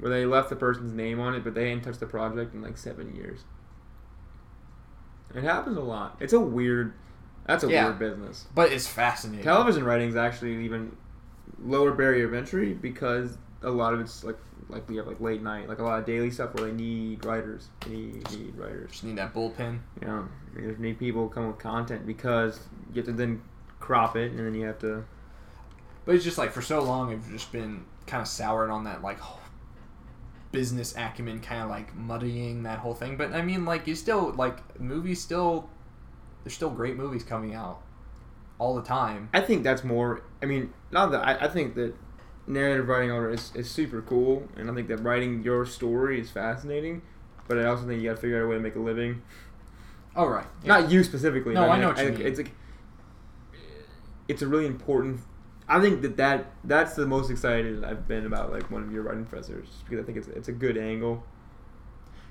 where they left the person's name on it, but they hadn't touched the project in like seven years. It happens a lot. It's a weird. That's a Yeah. weird business. but it's fascinating. Television writing is actually even lower barrier of entry because a lot of it's like like we have like late night, like a lot of daily stuff where they need writers. They need, need writers. Just need that bullpen. Know, you just need people to come with content because you have to then crop it and then you have to. But it's just like for so long, I've just been kind of soured on that like business acumen, kind of like muddying that whole thing. But I mean, like you still like movies still. There's still great movies coming out all the time. I think that's more. I mean, not that I, I think that narrative writing already is, is super cool, and I think that writing your story is fascinating. But I also think you got to figure out a way to make a living. Oh right, yeah. Not you specifically. No, I know what you think mean. It's like it's a really important. I think that, that that's the most excited I've been about like one of your writing professors because I think it's it's a good angle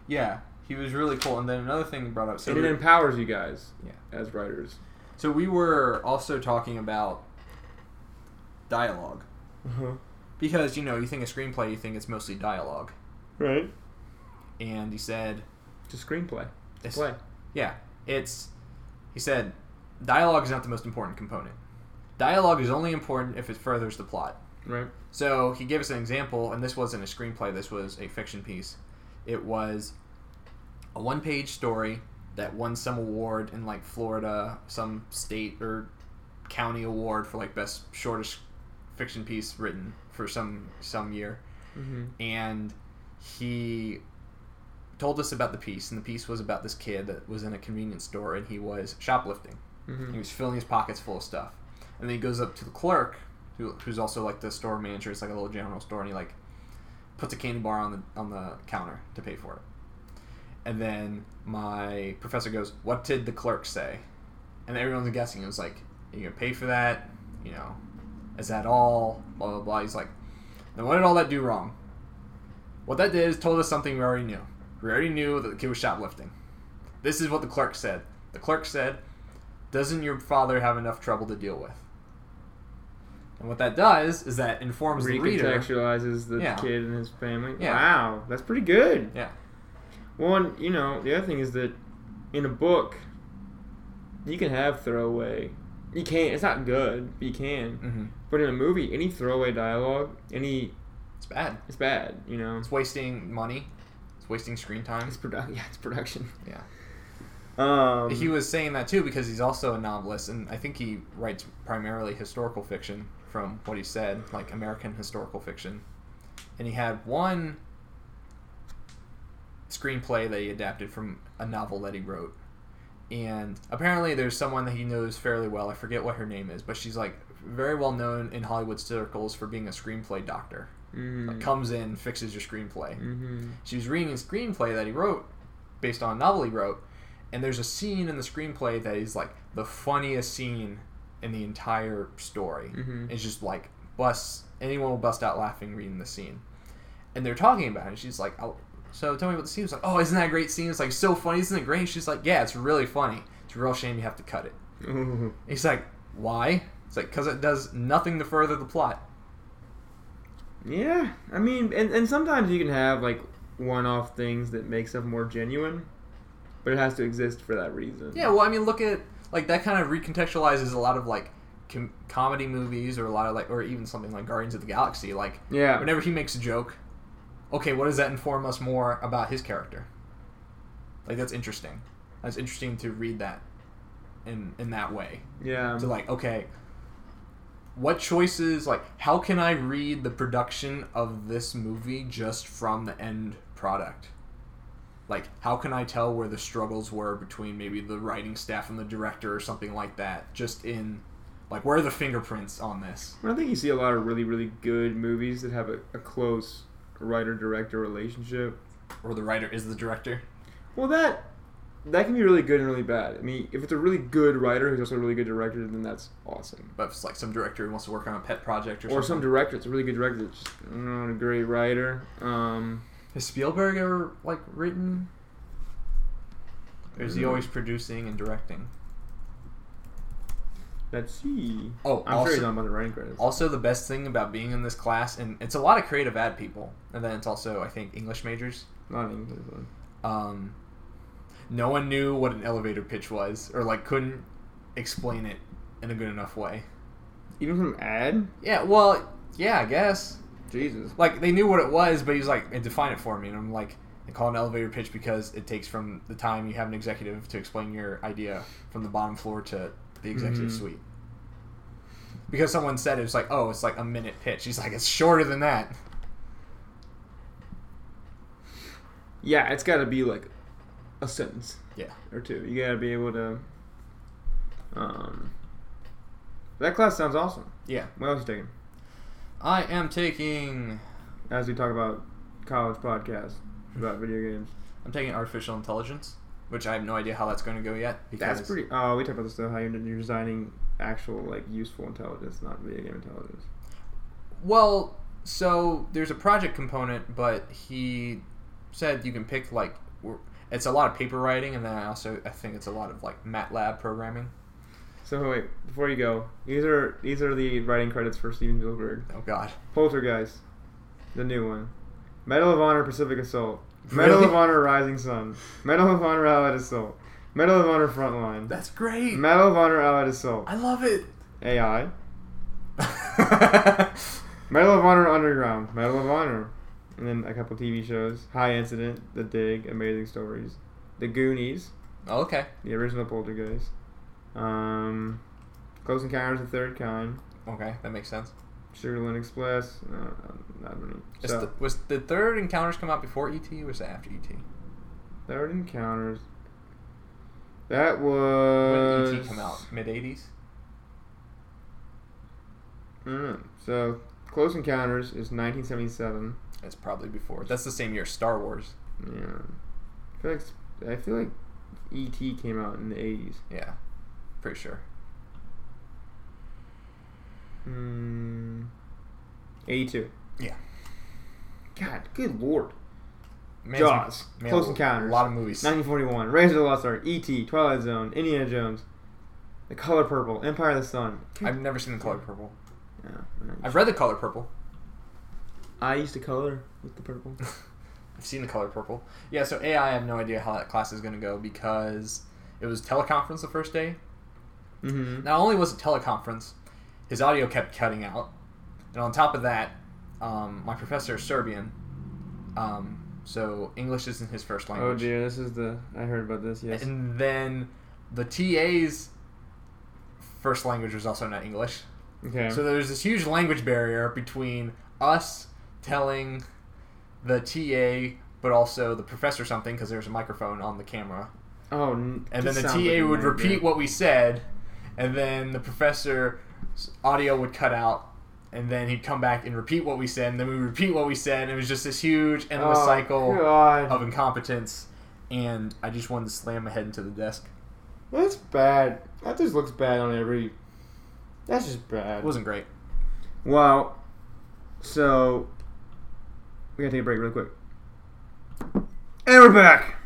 yeah. He was really cool. And then another thing he brought up. So and it we- empowers you guys Yeah. as writers. So we were also talking about dialogue Uh-huh. because you know you think a screenplay, you think it's mostly dialogue, Right. and he said, It's a screenplay. it's, play. yeah, it's. He said, dialogue is not the most important component. Dialogue is only important if it furthers the plot. Right. So he gave us an example, and this wasn't a screenplay. This was a fiction piece. It was a one-page story that won some award in like Florida, some state or county award for like best shortest fiction piece written for some some year. Mm-hmm. And he told us about the piece, and the piece was about this kid that was in a convenience store and he was shoplifting. Mm-hmm. He was filling his pockets full of stuff. And then he goes up to the clerk, who, who's also like the store manager. It's like a little general store, and he like puts a candy bar on the on the counter to pay for it. And then my professor goes, "What did the clerk say?" And everyone's guessing. It was like, "Are you gonna pay for that? You know, is that all?" Blah blah blah. He's like, "Then what did all that do wrong?" What that did is told us something we already knew. We already knew that the kid was shoplifting. This is what the clerk said. The clerk said, "Doesn't your father have enough trouble to deal with?" And what that does is that informs the reader. Recontextualizes the Yeah. kid and his family. Yeah. Wow, that's pretty good. Yeah. One, you know, the other thing is that in a book, you can have throwaway. You can't. It's not good. But you can. hmm But in a movie, any throwaway dialogue, any It's bad. it's bad. You know. It's wasting money. It's wasting screen time. It's produ- Yeah, it's production. Yeah. Um. he was saying that too because he's also a novelist, and I think he writes primarily historical fiction. From what he said, like American historical fiction, and he had one screenplay that he adapted from a novel that he wrote. And apparently, there's someone that he knows fairly well. I forget what her name is, but she's like very well known in Hollywood circles for being a screenplay doctor. Mm. Like, comes in, fixes your screenplay. Mm-hmm. she was reading a screenplay that he wrote based on a novel he wrote and there's a scene in the screenplay that is like the funniest scene in the entire story. Mhm. it's just like bust anyone will bust out laughing reading the scene. And they're talking about it and she's like oh, so tell me about the scene. It's like oh isn't that a great scene? It's like so funny isn't it great? She's like yeah it's really funny. It's a real shame you have to cut it. Ooh. he's like why? It's like because it does nothing to further the plot. Yeah, I mean, and, and sometimes you can have like one-off things that make stuff more genuine, but it has to exist for that reason. Yeah, well, I mean, look at like that kind of recontextualizes a lot of like com- comedy movies or a lot of like or even something like Guardians of the Galaxy. Like Yeah. whenever he makes a joke, okay, what does that inform us more about his character? Like that's interesting. That's interesting to read that in in that way. Yeah. To like, okay, what choices like how can I read the production of this movie just from the end product? Like, how can I tell where the struggles were between maybe the writing staff and the director or something like that? Just in, like, where are the fingerprints on this? well, I think you see a lot of really, really good movies that have a, a close writer-director relationship. or the writer is the director. Well, that that can be really good and really bad. I mean, if it's a really good writer who's also a really good director, then that's awesome. But if it's like some director who wants to work on a pet project or, something. Or some director, it's a really good director, that's just not a great writer. Um, Has Spielberg ever like written? Or is he always producing and directing? let's see. Oh, I'm also, sure he's on of writing credits. also the best thing about being in this class, and it's a lot of creative ad people, and then it's also I think English majors. Not English. Um, no one knew what an elevator pitch was, or like couldn't explain it in a good enough way. Even from ad? Yeah, well, yeah, I guess. Jesus. Like they knew what it was, but he was like, "Hey, "Define it for me," and I'm like, "They call an elevator pitch because it takes from the time you have an executive to explain your idea from the bottom floor to the executive Mhm. suite." Because someone said it was like, "Oh, it's like a minute pitch." He's like, "It's shorter than that." Yeah, it's got to be like a sentence Yeah. or two. You got to be able to. Um, that class sounds awesome. Yeah. What else you taking? I am taking. As we talk about college podcasts about video games. I'm taking artificial intelligence, which I have no idea how that's going to go yet. Because That's pretty. Oh, we talked about this though. How you're, you're designing actual like useful intelligence, not video game intelligence. Well, so there's a project component, but he said you can pick like it's a lot of paper writing, and then I also I think it's a lot of like MATLAB programming. So wait, before you go, these are these are the writing credits for Steven Spielberg. Oh God, Poltergeist, the new one. Medal of Honor Pacific Assault. Medal Really? of Honor Rising Sun. Medal of Honor Allied Assault. Medal of Honor Frontline. that's great. Medal of Honor Allied Assault. I love it. AI. Medal of Honor Underground. Medal of Honor. And then a couple TV shows. High Incident, The Dig, Amazing Stories. The Goonies, Oh, okay, the original Poltergeist. Um, Close Encounters of the Third Kind. okay, that makes sense. Sugarland Express. No, not many. So, the, was the third encounters come out before ET or was it after ET? Third Encounters. That When was. did ET come out? Mid '80s. I. So, Close Encounters is 1977. It's probably before. That's the same year Star Wars. Yeah. I feel like, I feel like E.T. came out in the 80s. Yeah, pretty sure. Hmm. 82. Yeah. God, good lord. Man's- Jaws. man, Close Encounters, a lot of movies. 1941. Raiders of the Lost Ark. E.T. Twilight Zone. Indiana Jones. The Color Purple. Empire of the Sun. I've never seen the color purple. Yeah. I've read the color purple. I used to color with the purple. I've seen the color purple. Yeah, so AI, I have no idea how that class is going to go because it was teleconference the first day. Mm-hmm. Not only was it teleconference, his audio kept cutting out, and on top of that, um, my professor is Serbian, um, so English isn't his first language. Oh dear, this is the. I heard about this. Yes. And then the TA's first language was also not English. Okay. So there's this huge language barrier between us telling the TA, but also the professor something because there's a microphone on the camera, oh. and then the TA like would repeat what we said, and then the professor's audio would cut out. And then he'd come back and repeat what we said, and then we repeat what we said, and it was just this huge endless Oh, cycle God. of incompetence. And I just wanted to slam my head into the desk. That's bad. That just looks bad on every. That's just bad. It wasn't great. Well, so we gotta take a break real quick. And we're back.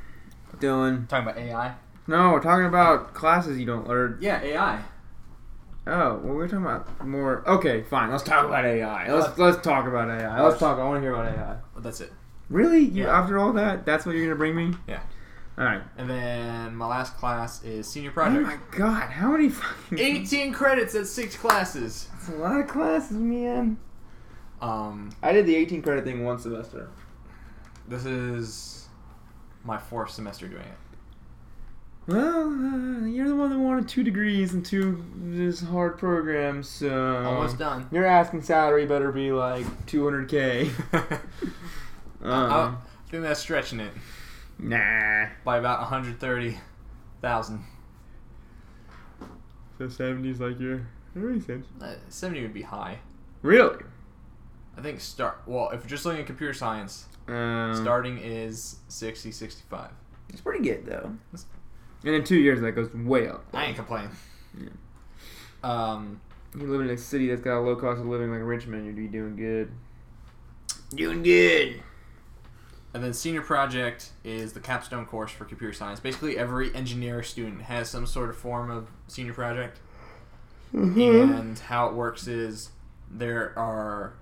Dylan. Talking about AI. No, we're talking about classes you don't learn. Yeah, AI. Oh, well, we're talking about more. Okay, fine. Let's talk about AI. Let's let's talk about AI. Let's talk. I want to hear about AI. Well, that's it. Really? You, Yeah. After all that, that's what you're gonna bring me? Yeah. All right. And then my last class is senior project. Oh project. my god, how many fucking? 18 credits at six classes. That's a lot of classes, man. Um, I did the 18 credit thing one semester. this is my fourth semester doing it. Well, uh, you're the one that wanted two degrees and two this hard programs, so Almost done. Your asking salary better be like 200k. I, um, I think that's stretching it nah. by about 130,000. So 70's like your. That makes sense. Uh, 70 would be high. Really? I think start. Well, if you're just looking at computer science, Um, starting is 60, 65. It's pretty good though. And in two years, that goes way up. I ain't complaining. Yeah. Um, You live in a city that's got a low cost of living like Richmond, you'd be doing good. Doing good. and then senior project is the capstone course for computer science. Basically, every engineer student has some sort of form of senior project. Mm-hmm. And how it works is there are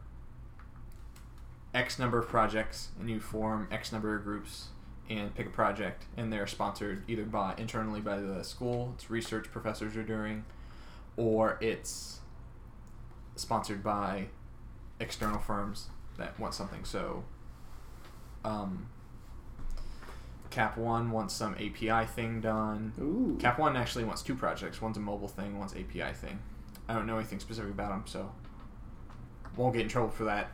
X number of projects, and you form X number of groups and pick a project, and they're sponsored either by internally by the school, it's research professors are doing, or it's sponsored by external firms that want something. So, um, Cap One wants some API thing done. Ooh. Cap One actually wants two projects. One's a mobile thing, one's API thing. I don't know anything specific about them, so won't get in trouble for that.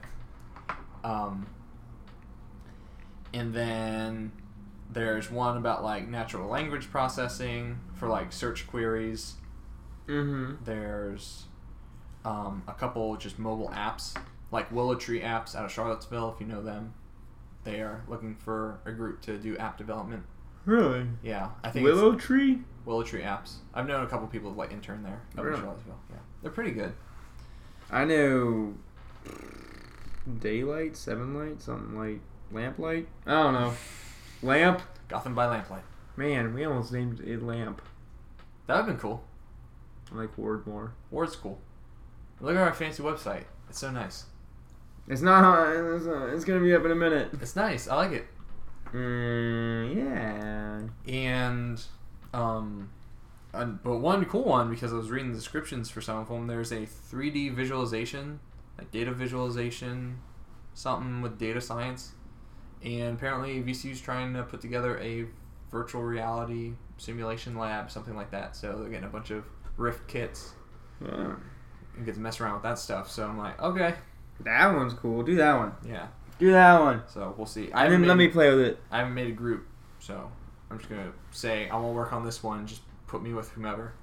Um, and then there's one about like natural language processing for like search queries. Mm-hmm. There's um, a couple just mobile apps, like Willow Tree apps out of Charlottesville, if you know them. They are looking for a group to do app development. Really? Yeah, I think Willow Tree? Willow Tree apps. I've known a couple people who like intern there up Really? in Charlottesville. Yeah, they're pretty good. I know Daylight, Seven Light, something like Lamplight. I don't know. Lamp? Gotham by Lamplight. Man, we almost named it Lamp. That would've been cool. I like Ward more. Ward's cool. Look at our fancy website. It's so nice. It's not. It's, not, it's gonna be up in a minute. It's nice. I like it. Mm, yeah. And, um, and, but one cool one because I was reading the descriptions for some of them. There's a 3D visualization, like data visualization, something with data science, and apparently VCU's trying to put together a virtual reality simulation lab, something like that. So they're getting a bunch of Rift kits Yeah. and get to mess around with that stuff. So I'm like, okay, That one's cool. Do that one. yeah. Do that one. So we'll see. I haven't then made, let me play with it. I haven't made a group, so I'm just gonna say I'm gonna work on this one. Just put me with whomever,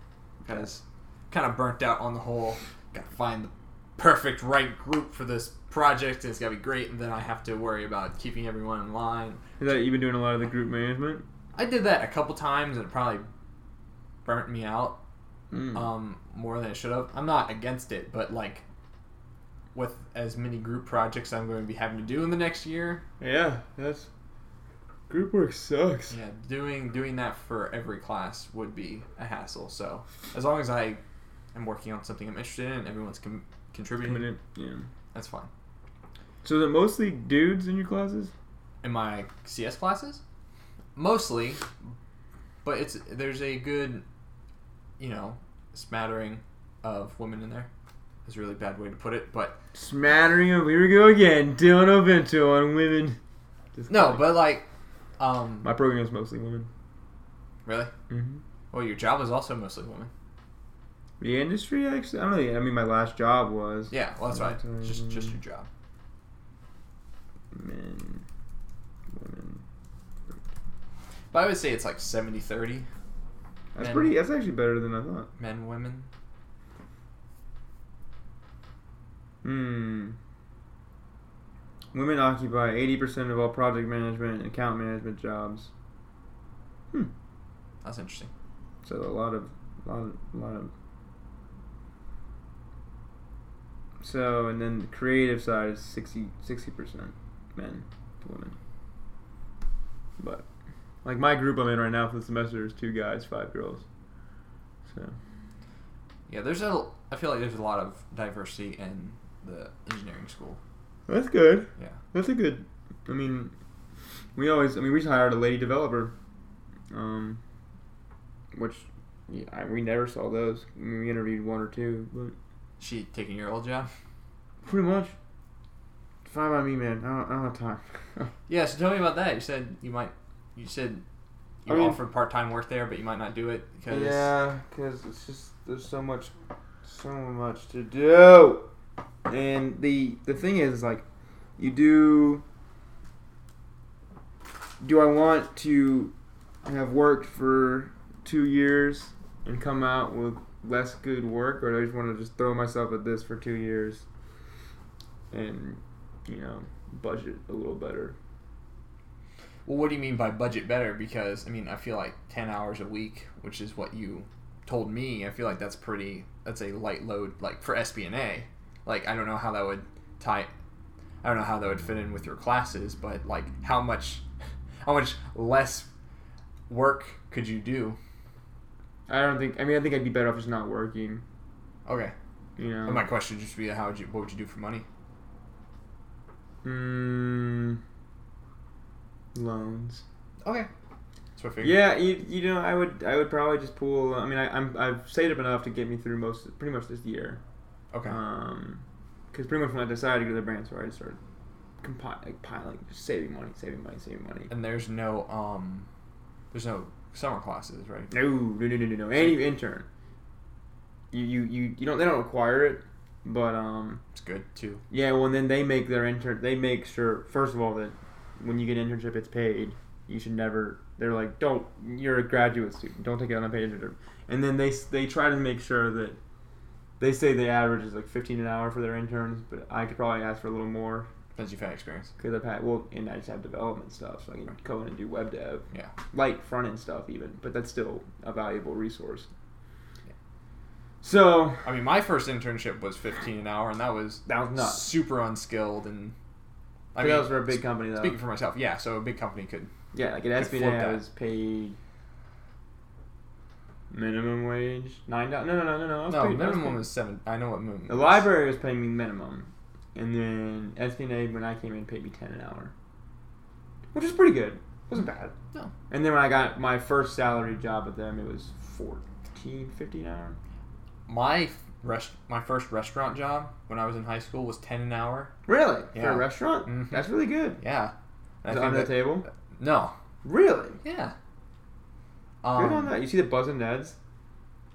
because kind of burnt out on the whole. Got to find the perfect right group for this project. And it's gotta be great, and then I have to worry about keeping everyone in line. Is that you've been doing a lot of the group management? I did that a couple times, and it probably burnt me out Mm. um, more than it should have. I'm not against it, but like with as many group projects I'm going to be having to do in the next year, yeah, that's group work sucks. yeah, doing doing that for every class would be a hassle. So as long as I am working on something I'm interested in, everyone's com- contributing, in, yeah. that's fine. So it mostly dudes in your classes? In my CS classes, mostly, but it's there's a good, you know, smattering of women in there. Is a really bad way to put it, but Smattering of here we go again. Dylan Ovento on women. Just no, kidding. but like, um, my program is mostly women. really. Mm-hmm. Well, your job is also mostly women. The industry actually, I don't know. I mean, my last job was Yeah, well, that's right. Just just your job. men, women. But I would say it's like 70-30 That's Men. pretty. That's actually better than I thought. men women. Hmm. Women occupy 80% of all project management and account management jobs. Hmm. That's interesting. So a lot of, lot of, lot of. So and then the creative side is 60 percent men to women. But like my group I'm in right now for the semester is two guys, five girls. So Yeah, there's a. I feel like there's a lot of diversity in the engineering school. that's good. Yeah. That's a good. I mean, we always. I mean, we just hired a lady developer, um, which yeah, I, we never saw those. I mean, we interviewed one or two, but She taking your old job? pretty much. Fine by me, man. I don't, I don't have time. Yeah. So tell me about that. You said you might. You said you I mean- offered part time work there, but you might not do it because. yeah, because it's just there's so much, so much to do, and the the thing is like, you do. Do I want to have worked for two years and come out with less good work, or do I just want to just throw myself at this for two years? and you know budget a little better. Well, what do you mean by budget better? Because I mean, I feel like ten hours a week, which is what you told me. I feel like that's pretty. That's a light load, like for SBNA. Like I don't know how that would tie. I don't know how that would fit in with your classes, but like how much, how much less work could you do? I don't think. I mean, I think I'd be better off just not working. Okay. You know. And my question would just be, how would you? What would you do for money? Mm, loans. Okay. That's what I figured. Yeah, you, you know, I would I would probably just pull. I mean, I, I'm I've saved up enough to get me through most pretty much this year. Okay. Um, because pretty much when I decided to go to the Brand Center, I just started compiling, like piling, just saving money, saving money, saving money. and there's no um, there's no summer classes, right? No, no, no, no, no, no. Any intern. You, you, you, you don't. They don't require it, but um, It's good too. yeah. Well, then they make their intern. They make sure first of all that when you get an internship, it's paid. You should never. They're like, don't. You're a graduate student. Don't take it on a paid internship. And then they they try to make sure that they say the average is like 15 an hour for their interns, but I could probably ask for a little more Because you've had experience. because I've had well, and I just have development stuff, so I can go in and do web dev, Yeah. light front end stuff even, but that's still a valuable resource. So I mean, my first internship was 15 an hour, and that was that was nuts. super unskilled. And I mean, that was for a big company though. speaking for myself, yeah. So a big company could. yeah, like at SBA, I was paid minimum wage nine dollars. No, no, no, no, no. No, paid- I was minimum was seven. I know what minimum. The was. library was paying me minimum, and then SBA when I came in paid me ten an hour, which is pretty good. It wasn't bad. No. And then when I got my first salary job with them, it was fourteen fifty an hour. My rest, my first restaurant job when I was in high school was 10 an hour. Really? For Yeah. a restaurant? Mhm. That's really good. Yeah. Is And it under the table? no. Really? Yeah. good Um, on that. You see the Buz and Ned's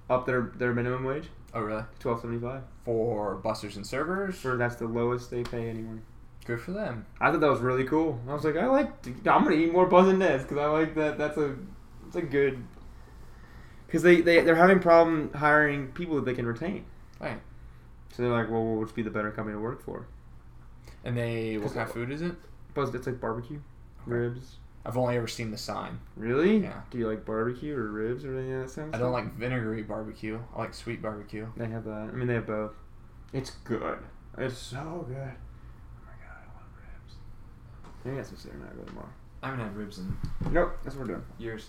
up their their minimum wage, Oh really? twelve seventy five. For busters and servers. For that's the lowest they pay anyone. Good for them. I thought that was really cool. I was like, I like. I'm gonna eat more Buz and Ned's because I like that. That's a, it's a good. Because they they they're having problem hiring people that they can retain. Right. So they're like, well, what would be the better company to work for? And they, what kind of food is it? Buz, it's like barbecue, ribs. I've only ever seen the sign. Really? Yeah. Do you like barbecue or ribs or anything of that sounds? I don't like vinegary barbecue. I like sweet barbecue. They have that. I mean, they have both. It's good. It's so good. Oh my god, I want ribs. Maybe that's what Sarah and I go tomorrow. I haven't had ribs in Nope, that's what we're doing. years.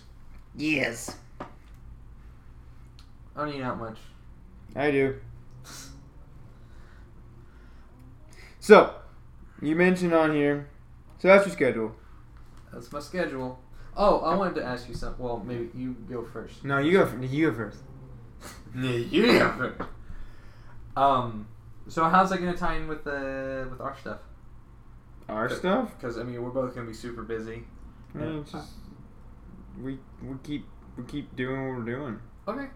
Yes. I don't eat out much. I do. So, you mentioned on here. So that's your schedule. That's my schedule. Oh, I wanted to ask you something. Well, maybe you go first. No, you go. f- You go first. Yeah, you go first. Um, so how's that gonna tie in with the with our stuff? Our Okay. stuff. Because I mean, we're both gonna be super busy. I mean, it's just we we keep we keep doing what we're doing. Okay.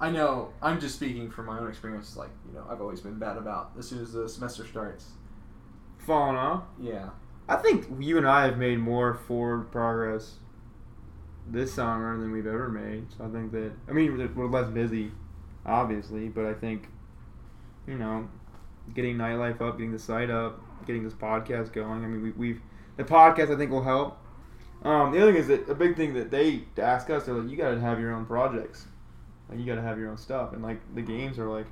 I know. I'm just speaking from my own experience. Like you know, I've always been bad about as soon as the semester starts. Falling off. Yeah. I think you and I have made more forward progress this summer than we've ever made. So I think that I mean we're- less busy, obviously, but I think you know getting nightlife up, getting the site up, getting this podcast going. I mean we, we've the podcast I think will help. Um, the other thing is that a big thing that they ask us, they're like, you got to have your own projects, like you got to have your own stuff, and like the games are like,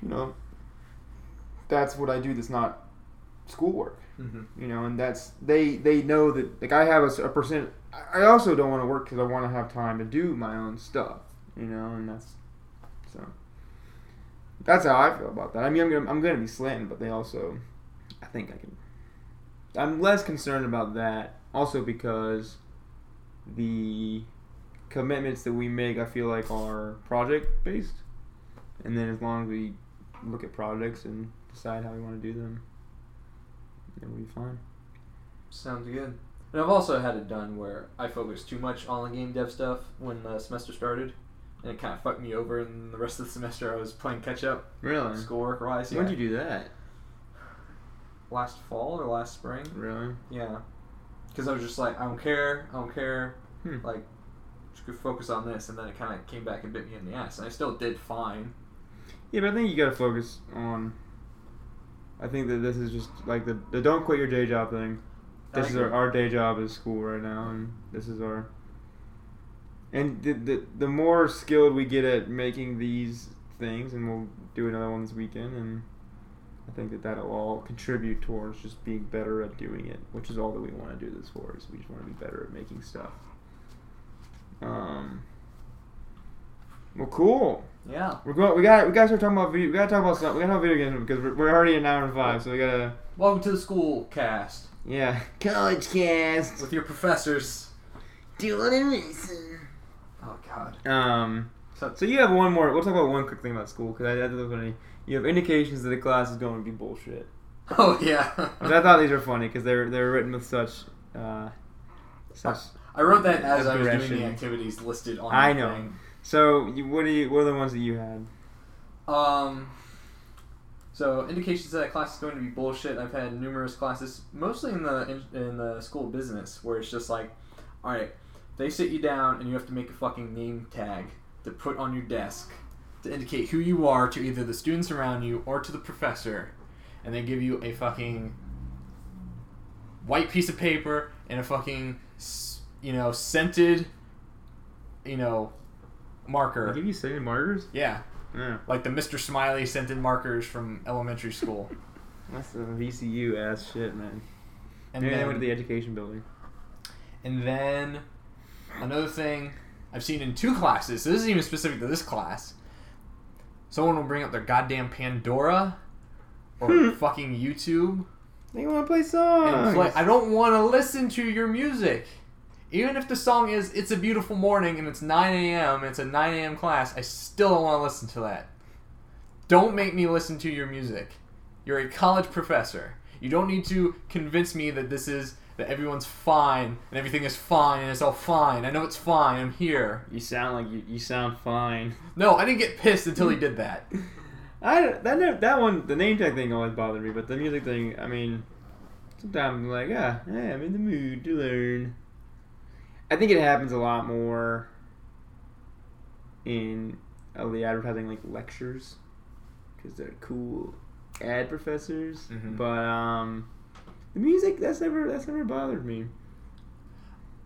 you know, that's what I do. That's not schoolwork Mm-hmm. you know, and that's they they know that like I have a percent. I also don't want to work because I want to have time to do my own stuff, you know, and that's so. That's how I feel about that. I mean, I'm gonna I'm gonna be slanted, but they also, I think I can. I'm less concerned about that, also because the commitments that we make, I feel like, are project based, and then as long as we look at projects and decide how we want to do them, we'll be fine. Sounds good. And I've also had it done where I focused too much on the game dev stuff when the semester started, and it kind of fucked me over. And the rest of the semester, I was playing catch up, Really? schoolwork wise. When did you do that? Last fall or last spring? Really? Yeah. Because I was just like, I don't care, I don't care. Hmm. Like, just focus on this, and then it kind of came back and bit me in the ass. And I still did fine. Yeah, but I think you gotta focus on I think that this is just like the, the don't quit your day job thing. This is our, our day job is school right now, and this is our. And the, the the more skilled we get at making these things, and we'll do another one this weekend, and I think that that'll all contribute towards just being better at doing it, which is all that we want to do this for. Is we just want to be better at making stuff. Um. Well, cool. Yeah. We're going. We got. We got to start talking about video. We got to talk about something. We got to talk about video games because we're, we're already an hour and five. So we gotta. Welcome to the school cast Yeah. College cast. with your professors. Dylan and Mason. Oh God. Um. So, So you have one more. We'll talk about one quick thing about school because I, I thought funny. You have indications that the class is going to be bullshit. oh yeah. I thought these were funny because they're they're written with such. Uh, such. I wrote that as I was doing the activities listed on. I know. Thing. So you, what do you? What are the ones that you had? Um. So indications that class is going to be bullshit. I've had numerous classes, mostly in the in, in the school business, where it's just like, all right, they sit you down and you have to make a fucking name tag to put on your desk to indicate who you are to either the students around you or to the professor, and they give you a fucking white piece of paper and a fucking you know scented you know marker. They give you scented markers? Yeah, Yeah. like the Mr. Smiley scented markers from elementary school. That's some VCU ass shit, man. And Maybe they then, went to the education building. and then another thing I've seen in two classes. So this isn't even specific to this class. Someone will bring up their goddamn Pandora or fucking YouTube They want to play songs. play. I don't want to listen to your music. Even if the song is "It's a Beautiful Morning" and it's 9 a.m. It's a 9 a.m. class. I still don't want to listen to that. Don't make me listen to your music. You're a college professor. You don't need to convince me that this is that everyone's fine and everything is fine and it's all fine. I know it's fine. I'm here. You sound like you. You sound fine. No, I didn't get pissed until he did that. I that that one the name tag thing always bothered me, but the music thing. I mean, sometimes I'm like, ah, yeah, I'm in the mood to learn. I think it happens a lot more in uh, the advertising like lectures because they're cool ad professors. Mhm. But um, the music that's never that's never bothered me.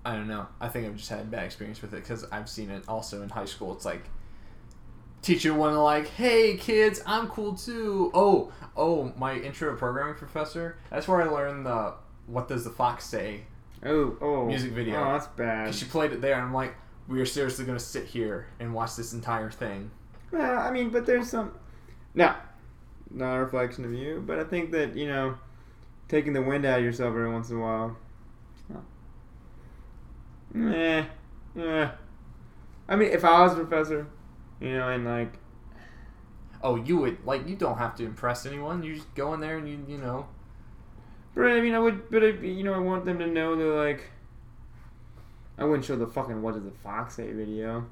I don't know. I think I've just had bad experience with it because I've seen it also in high school. It's like teacher want to like, hey kids, I'm cool too. Oh, oh, my intro to programming professor. That's where I learned the what does the fox say? Oh, oh, Music video. Oh, that's bad. Because she played it there, and I'm like, we are seriously gonna sit here and watch this entire thing. Well, I mean, but there's some. Now, not a reflection of you, but I think that, you know, taking the wind out of yourself every once in a while. Oh. Eh. Eh. I mean, if I was a professor, you know, and like. Oh, you would like you don't have to impress anyone. You just go in there and you you know. But I mean, I would, but I, you know, I want them to know that, like. I wouldn't show the fucking What Does the Fox Say video.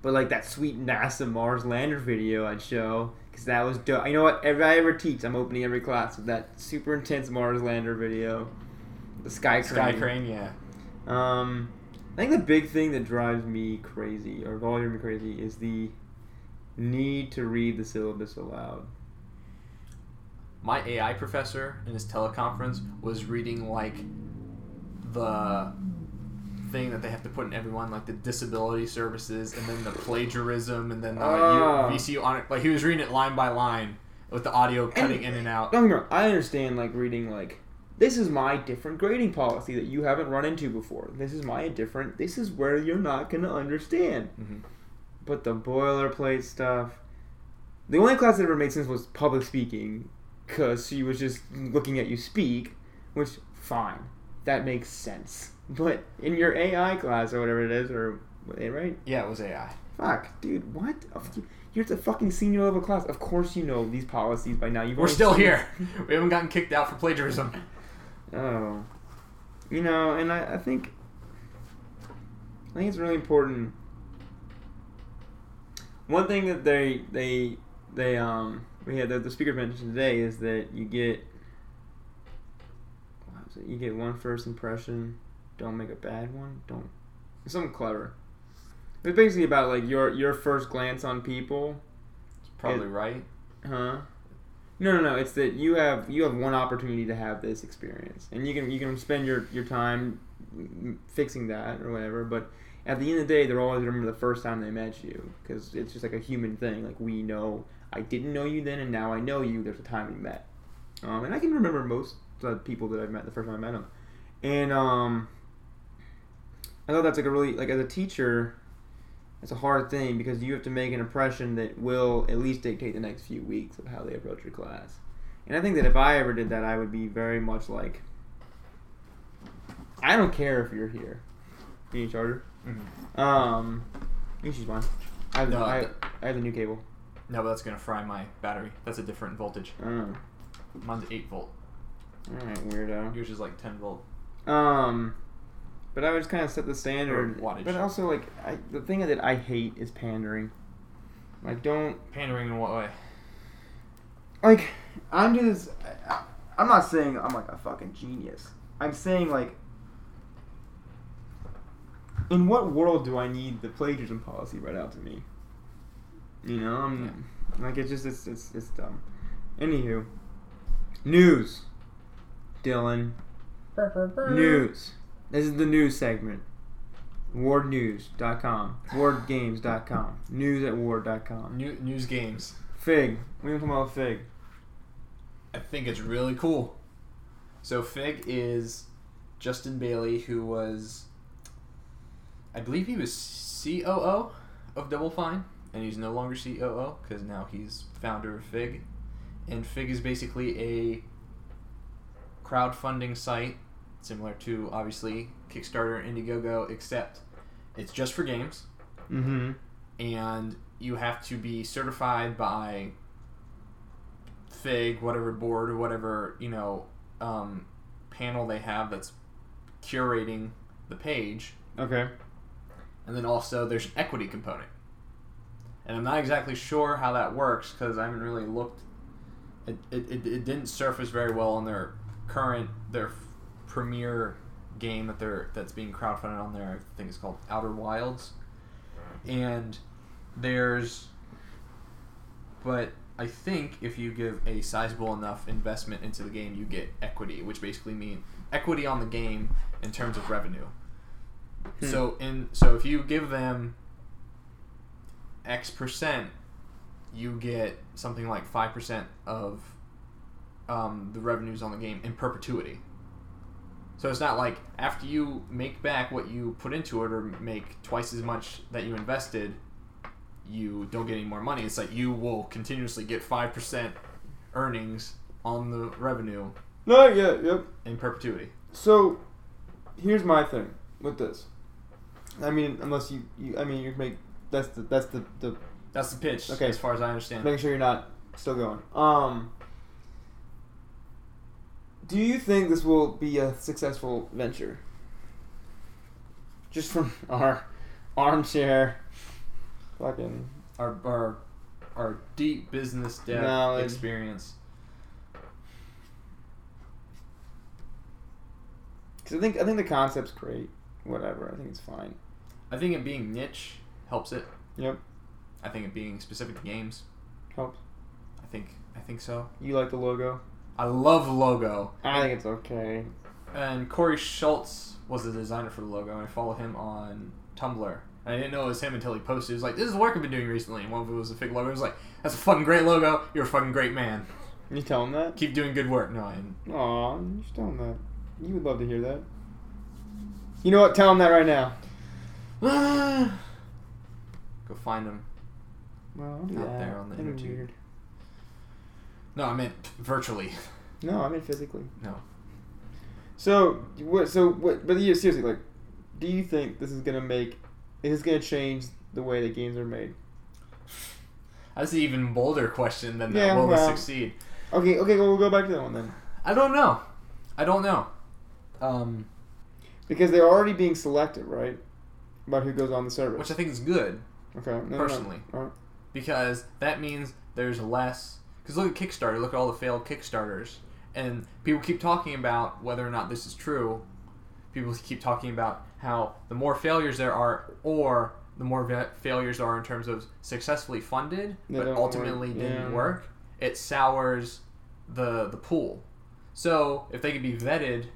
But, like, that sweet NASA Mars lander video I'd show. Because that was dope. You know what? If I ever teach, I'm opening every class with that super intense Mars lander video. The Sky Crane. Sky Crane, yeah. Um, I think the big thing that drives me crazy, or drives me crazy, is the need to read the syllabus aloud. My AI professor in his teleconference was reading like the thing that they have to put in everyone, like the disability services, and then the plagiarism, and then the Ah. U- VCU on it. Like he was reading it line by line with the audio cutting in and out. Don't get I understand like reading like this is my different grading policy that you haven't run into before. This is my different. This is where you're not gonna understand. Mhm. But the boilerplate stuff. The only class that ever made sense was public speaking, cause she was just looking at you speak, which fine, that makes sense. But in your AI class or whatever it is, or right? Yeah, it was AI. Fuck, dude, what? You're the fucking senior level class. Of course you know these policies by now. You've We're still here. We haven't gotten kicked out for plagiarism. Oh, you know, and I, I think I think it's really important. One thing that they they they um we had the, the speaker mentioned today is that you get it? You get one first impression. Don't make a bad one. Don't. Something clever. It's basically about like your your first glance on people, It's Probably right. huh? No, no, no. It's that you have you have one opportunity to have this experience, and you can you can spend your your time fixing that or whatever. But at the end of the day, they're always remember the first time they met you because it's just like a human thing. Like we know I didn't know you then, and now I know you. There's a time we met, um, and I can remember most of the people that I've met the first time I met them, and um, I thought that's like a really like as a teacher. It's a hard thing because you have to make an impression that will at least dictate the next few weeks of how they approach your class. And I think that if I ever did that, I would be very much like, I don't care if you're here. You need charger? Mhm. Um, you should fine. I have, the, No, I, I have the new cable. No, but that's gonna fry my battery. That's a different voltage. Oh, Mine's eight volt. all right, weirdo. Yours is like ten volt. Um, but I would just kind of set the standard. Or wattage. But also, like, I, the thing that I hate is pandering. Like, don't Pandering in what way? like I'm just I, I'm not saying I'm like a fucking genius. I'm saying like in what world do I need the plagiarism policy read out to me? You know, I'm like it's just it's it's it's dumb. Anywho, news. Dylan. News. This is the news segment. Wardnews.com. Wardgames.com. News at ward.com. New, news games. Fig. We talking about Fig. I think it's really cool. So Fig is Justin Bailey, who was, I believe he was COO of Double Fine, and he's no longer COO because now he's founder of Fig, and Fig is basically a crowdfunding site similar to obviously Kickstarter, and Indiegogo, except it's just for games Mm-hmm. and you have to be certified by Fig, whatever board or whatever you know um, panel they have that's curating the page, Okay. and then also there's an equity component. And I'm not exactly sure how that works because I haven't really looked. It, it, it, it didn't surface very well on their current their premier game that they're that's being crowdfunded on there. I think it's called Outer Wilds, and there's. But I think if you give a sizable enough investment into the game, you get equity, which basically means equity on the game in terms of revenue. Hmm. So in so if you give them X percent, you get something like five percent of um, the revenues on the game in perpetuity. So it's not like after you make back what you put into it or make twice as much that you invested, you don't get any more money. It's like you will continuously get five percent earnings on the revenue No, yeah, yep. in perpetuity. So, here's my thing with this. I mean, unless you, you I mean, you make that's the that's the the That's the pitch, Okay. as far as I understand. making sure you're not still going. Um, do you think this will be a successful venture? Just from our armchair, fucking our our our deep business dev Knowledge. experience. Because I think I think the concept's great. Whatever, I think it's fine. I think it being niche helps it. Yep, I think it being specific to games. helps. I think I think so. You like the logo? I love the logo. I think it's okay. And Corey Schultz was the designer for the logo, and I follow him on Tumblr. And I didn't know it was him until he posted. It was like, "This is the work I've been doing recently." And one of it was a fig logo. It was like, "That's a fucking great logo. You're a fucking great man. You tell him that? Keep doing good work." No, I didn't. Aw, you should tell him that. You would love to hear that. You know what? Tell him that right now. Go find them Well, Out that. there on the That'd be intertube. weird. No, I meant virtually. No, I mean physically. No. So what? So what? But yeah, seriously, like, do you think this is gonna make? Is this gonna change the way that games are made? That's an even bolder question than Yeah, that. Will well- this succeed? Okay, okay, well, we'll go back to that one then, I don't know. I don't know. Um, because they're already being selected, right? About who goes on the service. which I think is good okay, no, no, no. personally. Because that means there's less. Because look at Kickstarter. Look at all the failed Kickstarters, and people keep talking about whether or not this is true. People keep talking about how the more failures there are, or the more va- failures there are in terms of successfully funded They but ultimately work. didn't Yeah. work. It sours the the pool. So if they could be vetted,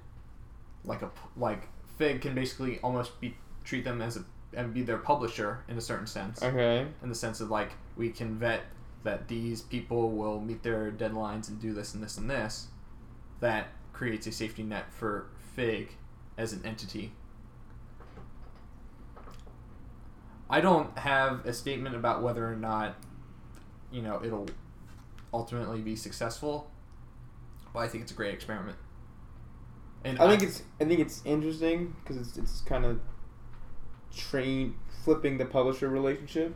like a like Fig can basically almost be treat them as a and be their publisher in a certain sense, Okay. in the sense of like we can vet that these people will meet their deadlines and do this and this and this. That creates a safety net for Fig as an entity. I don't have a statement about whether or not, you know, it'll ultimately be successful, but I think it's a great experiment. And I think it's I think it's interesting because it's it's kind of train flipping the publisher relationship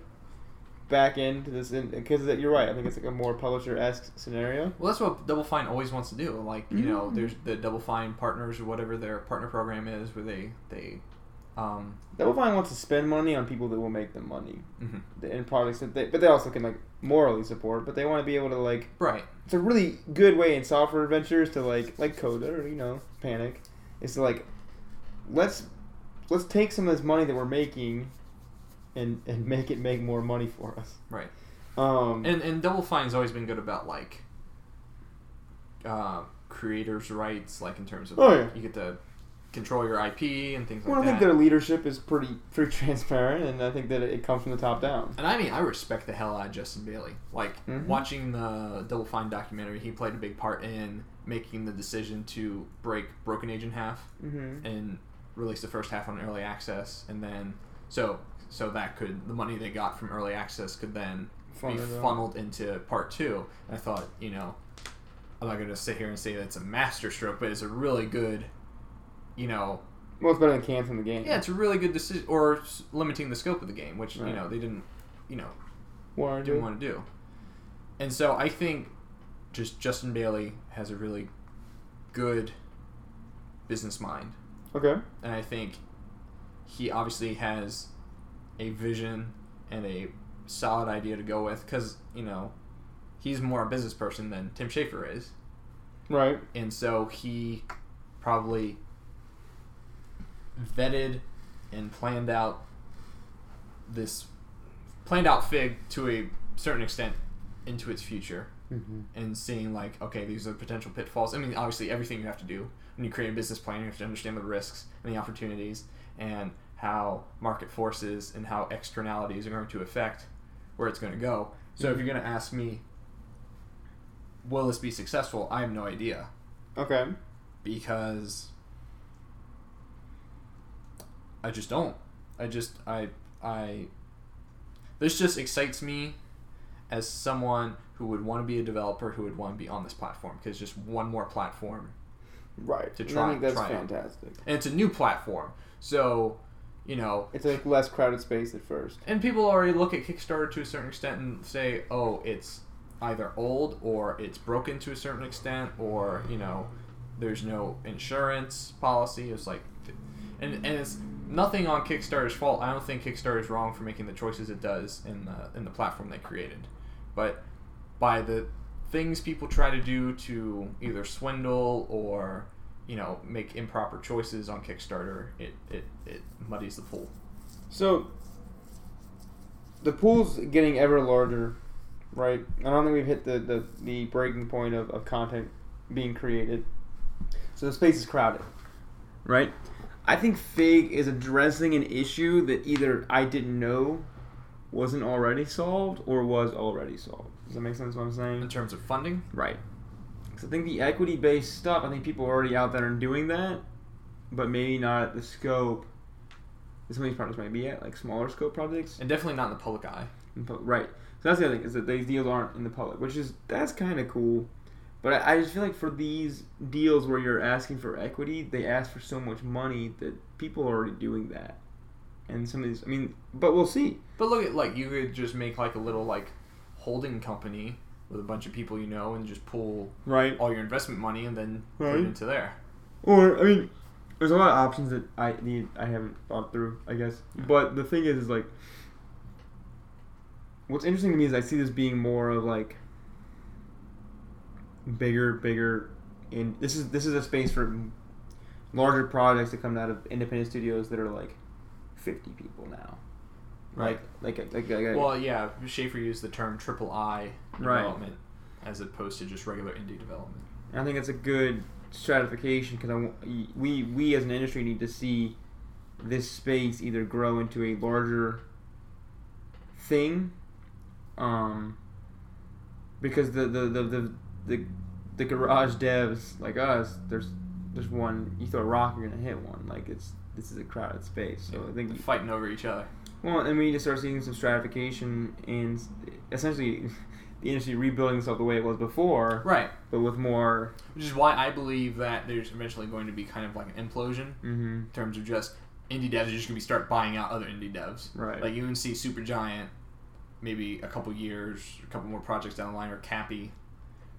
back into this because you're right. I think it's like a more publisher esque scenario. well, that's what Double Fine always wants to do. Like you know, Mhm. there's the Double Fine partners or whatever their partner program is, where they they, um, Double Fine wants to spend money on people that will make them money mhm. in products that they, but they also can like morally support. But they want to be able to like right. it's a really good way in software adventures to like like Coda or you know Panic is to like let's let's take some of this money that we're making and and make it make more money for us. Right. Um, And and Double Fine's always been good about like uh, creators' rights, like in terms of Oh, like, yeah. you get to control your IP and things well, like that. I think that. their leadership is pretty pretty transparent, and I think that it comes from the top down. And I mean, I respect the hell out of Justin Bailey. Like Mhm. watching the Double Fine documentary, he played a big part in making the decision to break Broken Age in half Mm-hmm. and release the first half on early access, and then so so that could the money they got from early access could then be funneled into part two. And I thought, you know, I'm not going to sit here and say that it's a masterstroke, but it's a really good, you know, Well, it's better than canceling the game. yeah, it's a really good decision, or s- limiting the scope of the game, which Right. you know they didn't, you know, Warren didn't did. want to do. And so I think just Justin Bailey has a really good business mind. Okay. And I think he obviously has a vision and a solid idea to go with because, you know, he's more a business person than Tim Schafer is. Right. And so he probably vetted and planned out this planned out Fig to a certain extent into its future Mm-hmm. and seeing like okay these are potential pitfalls i mean obviously everything you have to do when you create a business plan you have to understand the risks and the opportunities and how market forces and how externalities are going to affect where it's going to go. So if mm-hmm. you're going to ask me will this be successful? I have no idea. Okay. because i just don't. I just i i this just excites me as someone who would want to be a developer who would want to be on this platform because just one more platform Right. To try- I think that's try it. fantastic. and it's a new platform so you know It's like less crowded space at first. and people already look at kickstarter to a certain extent and say oh it's either old or it's broken to a certain extent or you know there's no insurance policy it's like and, and it's nothing on kickstarter's fault i don't think kickstarter is wrong for making the choices it does in the in the platform they created but by the things people try to do to either swindle or you know make improper choices on kickstarter it it, it muddies the pool So the pool's getting ever larger, right? I don't think we've hit the, the, the breaking point of, of content being created. So the space is crowded. Right? I think Fig is addressing an issue that either I didn't know wasn't already solved or was already solved. Does that make sense what I'm saying? in terms of funding Right. Because I think the equity based stuff, I think people are already out there and doing that, but maybe not at the scope that some of these projects might be at, like smaller scope projects. and definitely not in the public eye In pub- Right. So that's the other thing is that these deals aren't in the public, which is that's kind of cool. But I, I just feel like for these deals where you're asking for equity, they ask for so much money that people are already doing that. And some of these, I mean, but we'll see. But look at like you could just make like a little like holding company with a bunch of people you know and just pull Right. all your investment money and then put it into there. Or I mean, there's a lot of options that I need I haven't thought through. I guess, but the thing is, is like, what's interesting to me is I see this being more of like bigger, bigger. and this is this is a space for larger projects that come out of independent studios that are like fifty people now. Right. Like like like, like, like Well, yeah, Schafer used the term triple I Right. development. as opposed to just regular indie development. And I think it's a good stratification because we we as an industry need to see this space either grow into a larger thing, um, because the the the the, the, the garage devs like us, there's there's one you throw a rock you're gonna hit one like it's this is a crowded space so Yeah, I think they're fighting over each other. Well and we need to start seeing some stratification and essentially the industry rebuilding itself the way it was before Right. but with more Which is why I believe that there's eventually going to be kind of like an implosion mm-hmm, in terms of just indie devs are just going to be start buying out other indie devs. right Like UNC Supergiant, maybe a couple years, a couple more projects down the line, or Capy,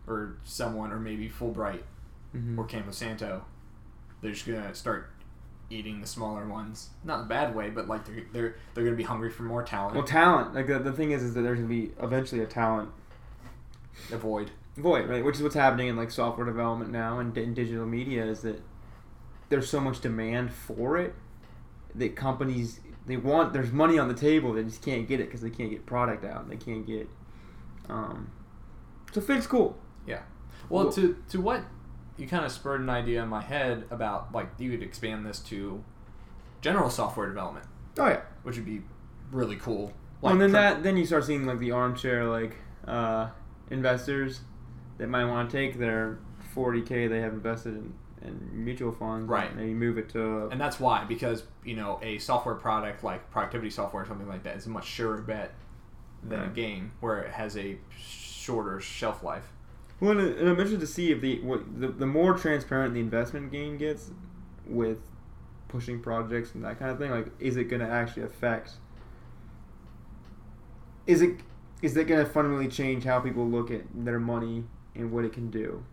or someone, or maybe Fullbright mm-hmm. or Campo Santo. They're just gonna start eating the smaller ones. Not in a bad way, but like they're they're they're gonna be hungry for more talent. well talent like the, the thing is is that there's gonna be eventually a talent Avoid. void right which is what's happening in like software development now and in digital media is that there's so much demand for it that companies they want there's money on the table they just can't get it because they can't get product out they can't get um so Fig's cool Well, Well- to to what you kind of spurred an idea in my head about like you could expand this to general software development, oh yeah which would be really cool. well, and then that then you start seeing like the armchair like uh investors that might want to take their 40k they have invested in, in mutual funds Right. and maybe move it to and that's why because you know a software product like productivity software or something like that is a much surer bet than a game where it has a shorter shelf life. Well, and I'm interested to see if the what the, the more transparent the investment game gets with pushing projects and that kind of thing, like is it going to actually affect? Is it is that going to fundamentally change how people look at their money and what it can do?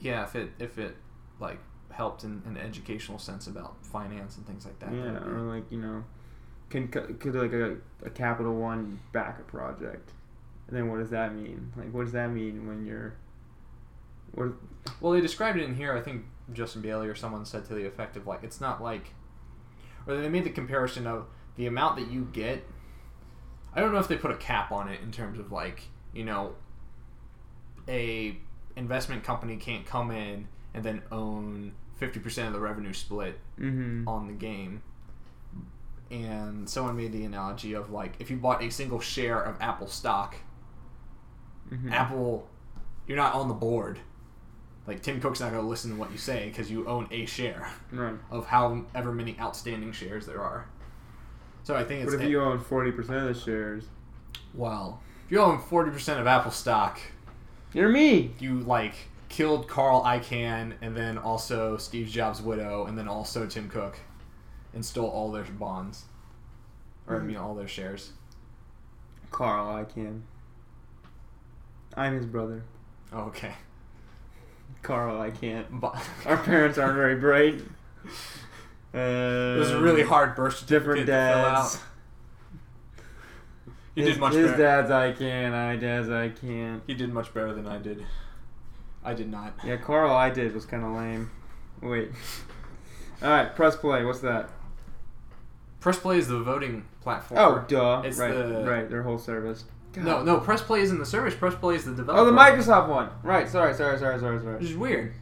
Yeah, if it if it like helped in an educational sense about finance and things like that. yeah, or like you know, can could like a, a Capital One back a project, and then what does that mean? Like, what does that mean when you're what? Well, they described it in here. I think Justin Bailey or someone said to the effect of like it's not like, or they made the comparison of the amount that you get. I don't know if they put a cap on it in terms of like you know, a investment company can't come in and then own fifty percent of the revenue split Mm-hmm. on the game. And someone made the analogy of like if you bought a single share of Apple stock, mm-hmm. Apple, you're not on the board. Like Tim Cook's not going to listen to what you say because you own a share Right. of however many outstanding shares there are. So I think it's What if you own forty percent of the shares? well, if you own forty percent of Apple stock, You're me. you like killed Carl Icahn and then also Steve Jobs' widow and then also Tim Cook, and stole all their bonds, or I mean all their shares. Carl, I can. I'm his brother. Oh, okay, Carl, I can't. but Our parents aren't very bright. Uh, it was a really hard birth different certificate to fill dads. You his, did much better. his better. dad's I can, I dad's I can't. He did much better than I did. I did not. Yeah, Carl, I did was kind of lame. Wait. All right, press play. What's that? Press Play is the voting platform. Oh, duh. It's right, the- right. Their whole service. No, no. Press Play isn't the service. Press Play is the developer. Oh, the Microsoft one. Right. Sorry, sorry, sorry, sorry, Which sorry. is weird,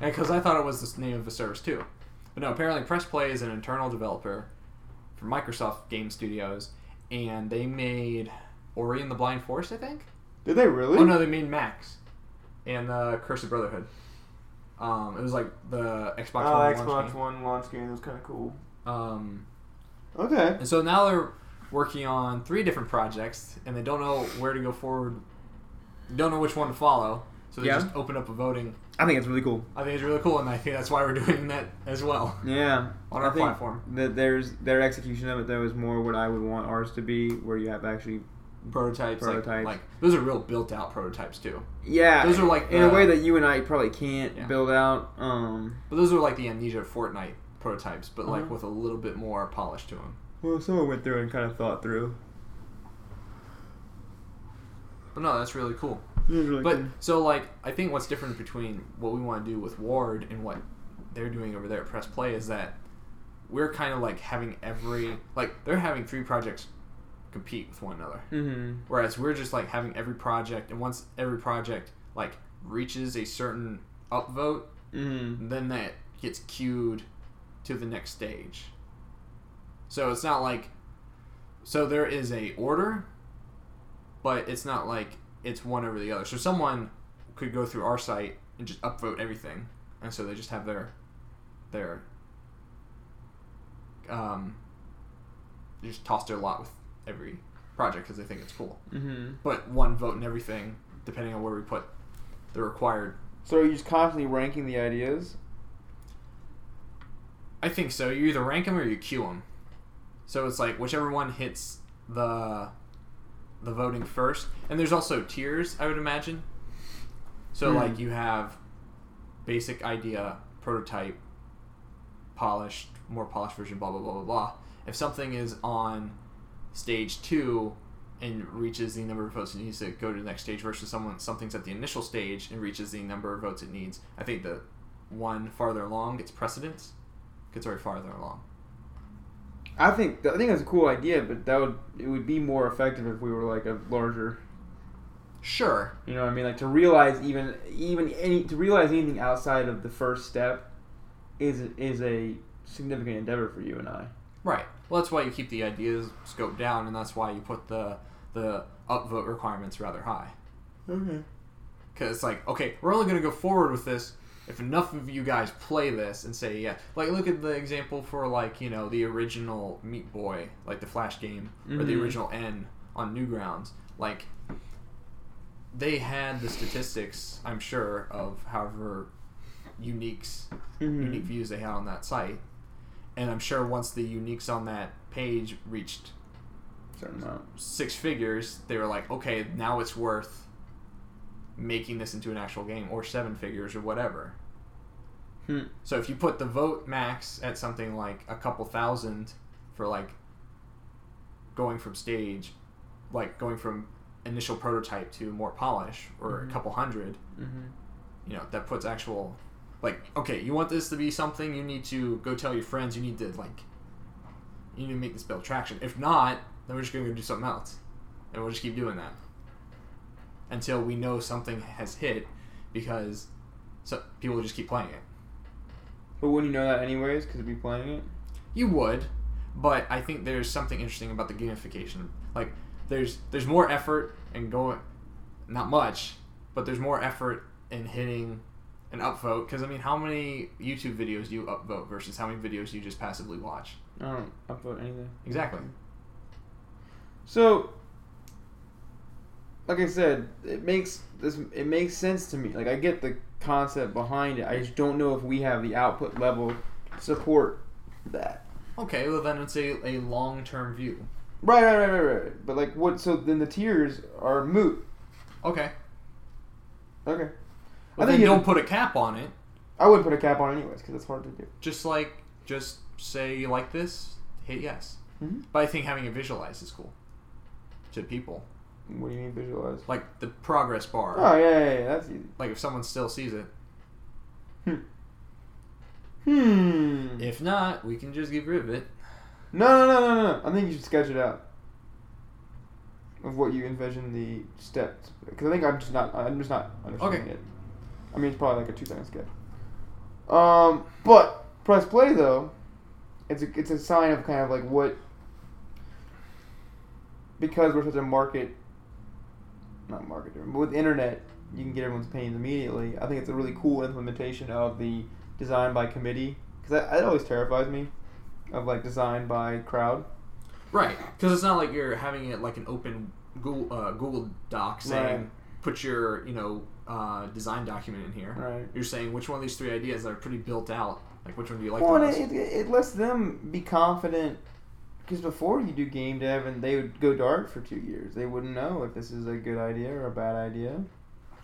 because I thought it was the name of the service too. But no, apparently Press Play is an internal developer for Microsoft Game Studios, and they made Ori and the Blind Forest, I think. Did they really? Oh no, they made Max and the Curse of Brotherhood. Um, it was like the Xbox Oh, One Xbox launch game. One launch game It was kind of cool. Um, Okay. And so now they're working on three different projects, and they don't know where to go forward. Don't know which one to follow, so they Yeah. just open up a voting. I think it's really cool. I think it's really cool, and I think that's why we're doing that as well Yeah. on our platform. That there's their execution of it though is more what I would want ours to be, where you have actually Prototypes, like- Prototypes. Like, those are real built-out prototypes too. yeah. Those are like in a way that you and I probably can't Yeah. build out. Um, But those are like the Amnesia Fortnight prototypes, but like Uh-huh. with a little bit more polish to them. Well, someone went through and kind of thought through. But no, that's really cool. Really But cool. so like I think what's different between what we want to do with Ward and what they're doing over there at Press Play is that we're kind of like having every like they're having three projects compete with one another. Mm-hmm. Whereas we're just like having every project, and once every project like reaches a certain upvote, Mm-hmm. then that gets queued to the next stage. So it's not like so there is a order, but it's not like it's one over the other. So someone could go through our site and just upvote everything, and so they just have their their um they just toss their lot with every project because they think it's cool. Mm-hmm. But one vote and everything, depending on where we put the required So are you just constantly ranking the ideas? I think so. You either rank them or you queue them. So it's like whichever one hits the the voting first, and there's also tiers. I would imagine. So Hmm. like you have basic idea, prototype, polished, more polished version, blah blah blah blah blah. If something is on stage two and reaches the number of votes it needs to go to the next stage versus someone something's at the initial stage and reaches the number of votes it needs, I think the one farther along gets precedence gets very farther along. I think I think that's a cool idea, but that would it would be more effective if we were like a larger. Sure. You know what I mean? Like to realize even even any to realize anything outside of the first step is is a significant endeavor for you and I. Right. Well, that's why you keep the ideas scoped down, and that's why you put the the upvote requirements rather high. Okay. Because it's like, okay, we're only going to go forward with this if enough of you guys play this and say yeah. Like, look at the example for like you know the original Meat Boy, like the Flash game, or the Mhm. original N on Newgrounds. Like, they had the statistics, I'm sure, of however uniques Mhm. unique views they had on that site. And I'm sure once the uniques on that page reached Certain amount. six figures, they were like, okay, now it's worth making this into an actual game, or seven figures, or whatever. Hmm. So if you put the vote max at something like a couple thousand for like going from stage, like going from initial prototype to more polish, or Mhm. a couple hundred, Mm-hmm. you know that puts actual like okay you want this to be something you need to go tell your friends you need to like you need to make this build traction if not then we're just going to do something else and we'll just keep doing that until we know something has hit because so people will just keep playing it But wouldn't you know that anyways? Because be playing it. you would but i think there's something interesting about the gamification like there's there's more effort and going not much but there's more effort in hitting an upvote because i mean how many youtube videos do you upvote versus how many videos do you just passively watch I don't upvote anything. exactly So, like I said, it makes this it makes sense to me. Like I get the concept behind it. I just don't know if we have the output level to support that. okay well then it's a, a long-term view Right, right, right, right, right. But like, what? So then the tiers are moot. okay Okay. well, think you- don't put a cap on it I wouldn't put a cap on anyways because it's hard to do. just like just say you like this hit yes Mhm. but i think having it visualized is cool to people What do you mean visualize? like the progress bar Oh yeah, yeah, yeah. That's easy. like if someone still sees it Hmm. Hmm. if not we can just get rid of it No, no, no, no, no. I think you should sketch it out of what you envision the steps. Because I think I'm just not. I'm just not understanding Okay. it. I mean, it's probably like a two second sketch. Um, but press play though. It's a it's a sign of kind of like what. Because we're such a market. Not market driven, but with the internet, you can get everyone's opinions immediately. I think it's a really cool implementation of the design by committee because that, that always terrifies me of like design by crowd. Right, because it's not like you're having it like an open Google, uh, Google Doc saying Right. put your you know uh, design document in here. Right. You're saying which one of these three ideas are pretty built out. Like which one do you like well, the most? it, it, it lets them be confident because before you do game dev and they would go dark for two years, they wouldn't know if this is a good idea or a bad idea,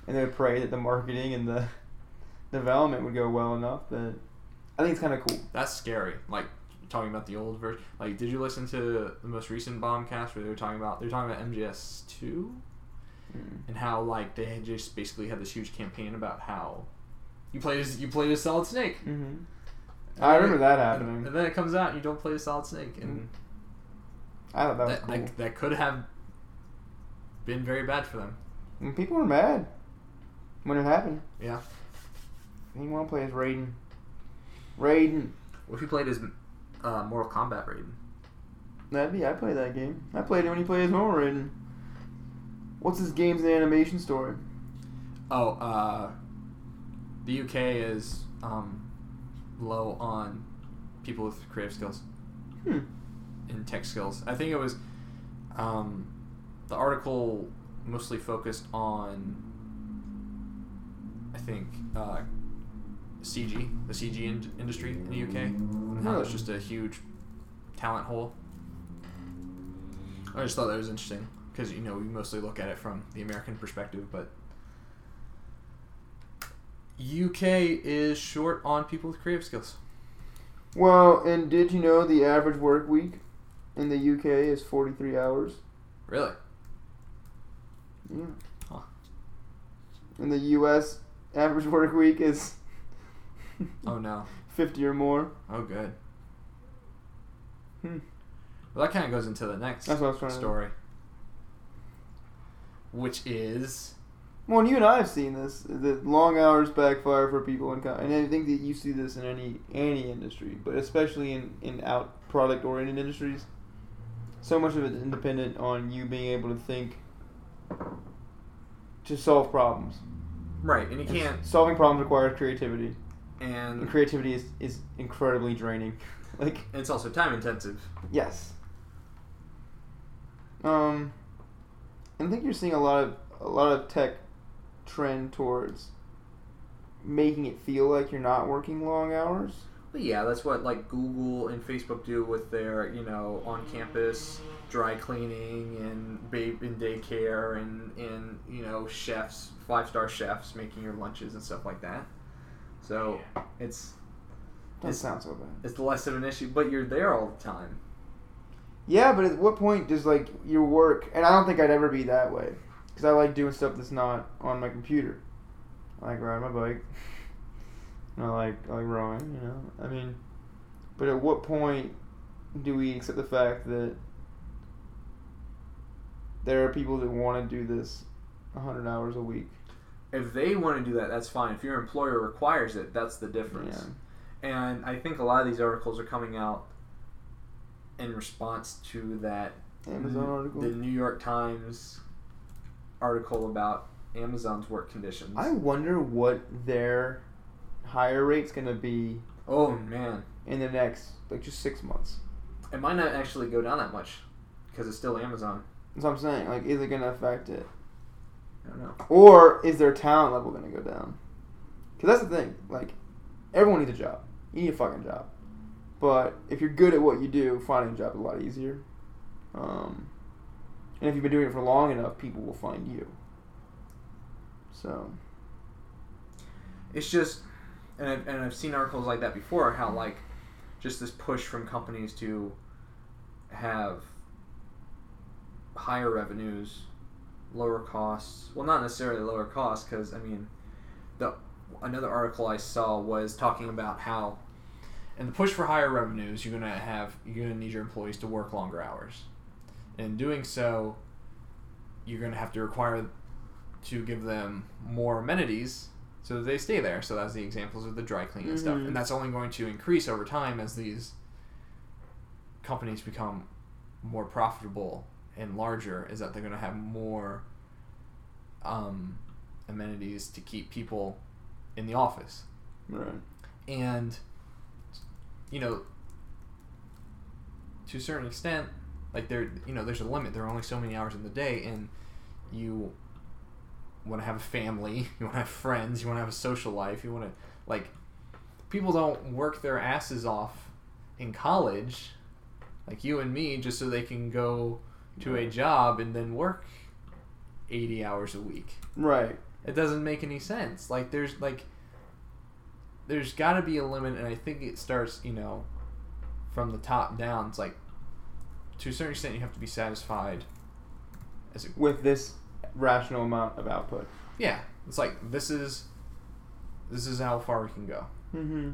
and they would pray that the marketing and the development would go well enough that I think it's kind of cool. That's scary. Like talking about the old version. Like, did you listen to the most recent Bombcast where they were talking about they're talking about MGS two Mm. and how like they had just basically had this huge campaign about how you played as you played as Solid Snake. hmm I remember it- that and- happening. And, then it comes out and you don't play as Solid Snake, and Mm. I thought that was that, cool. that that could have been very bad for them. And people were mad when it happened. Yeah. He want to play as Raiden. Raiden. What if he played as uh, Mortal Kombat Raiden? That'd be. I played that game. I played it when he played as normal Raiden. What's his game's animation story? Oh, uh, the UK is um, low on people with creative skills Hmm. And tech skills. I think it was um, the article mostly focused on, I think, uh, CG, the CG in- industry in the UK, and how there's Really? just a huge talent hole. I just thought that was interesting because you know we mostly look at it from the American perspective, but UK is short on people with creative skills. Well, and did you know the average work week in the UK is 43 hours? Really? Yeah. Huh. In the US, average work week is Oh no. 50 or more. Oh good. Hmm. Well, that kind of goes into the next That's what I was trying to- story, which is Well, and you and I have seen this. That long hours backfire for people, in co- and I think that you see this in any any industry, but especially in in out product oriented industries. So much of it is independent on you being able to think to solve problems. Right, and you And can't. solving problems requires creativity, and And creativity is is incredibly draining. like it's also time intensive. Yes. Um, I think you're seeing a lot of a lot of tech trend towards making it feel like you're not working long hours. But yeah, that's what like Google and Facebook do with their you know on campus dry cleaning and babe and daycare and and you know chefs five star chefs making your lunches and stuff like that. So it's Doesn't It's- sound so bad. it's less of an issue, but you're there all the time. Yeah, but at what point does like your work? And I don't think I'd ever be that way because I like doing stuff that's not on my computer. I like riding my bike. I like like rowing. You know, I mean, but at what point do we accept the fact that there are people that want to do this hundred hours a week? If they want to do that, that's fine. If your employer requires it, that's the difference. Yeah. And I think a lot of these articles are coming out in response to that Amazon article. the New York Times article about Amazon's work conditions. I wonder what their hire rate's gonna be oh man, in the next like just six months. it might not actually go down that much because it's still Amazon. That's what I'm saying. Like, is it gonna affect it? I don't know. Or is their talent level going to go down? Because that's the thing. Like, everyone needs a job. You need a fucking job. But if you're good at what you do, finding a job is a lot easier. Um, and if you've been doing it for long enough, people will find you. So, It's just, and I've, and I've seen articles like that before. How like, just this push from companies to have higher revenues, lower costs. Well, not necessarily lower costs, because I mean, the another article I saw was talking about how and the push for higher revenues, you're gonna have you're gonna need your employees to work longer hours. And in doing so, you're gonna have to require to give them more amenities so they stay there. So that's the examples of the dry cleaning and stuff, and that's only going to increase over time as these companies become more profitable and larger. Is that they're gonna have more um, amenities to keep people in the office right. and you know to a certain extent like there you know there's a limit there are only so many hours in the day and you want to have a family you want to have friends you want to have a social life you want to like people don't work their asses off in college like you and me just so they can go to a job and then work 80 hours a week Right. it doesn't make any sense. Like there's like there's got to be a limit, and I think it starts you know from the top down. It's like to a certain extent you have to be satisfied. As a, With this rational amount of output. yeah, it's like this is this is how far we can go. Mm-hmm.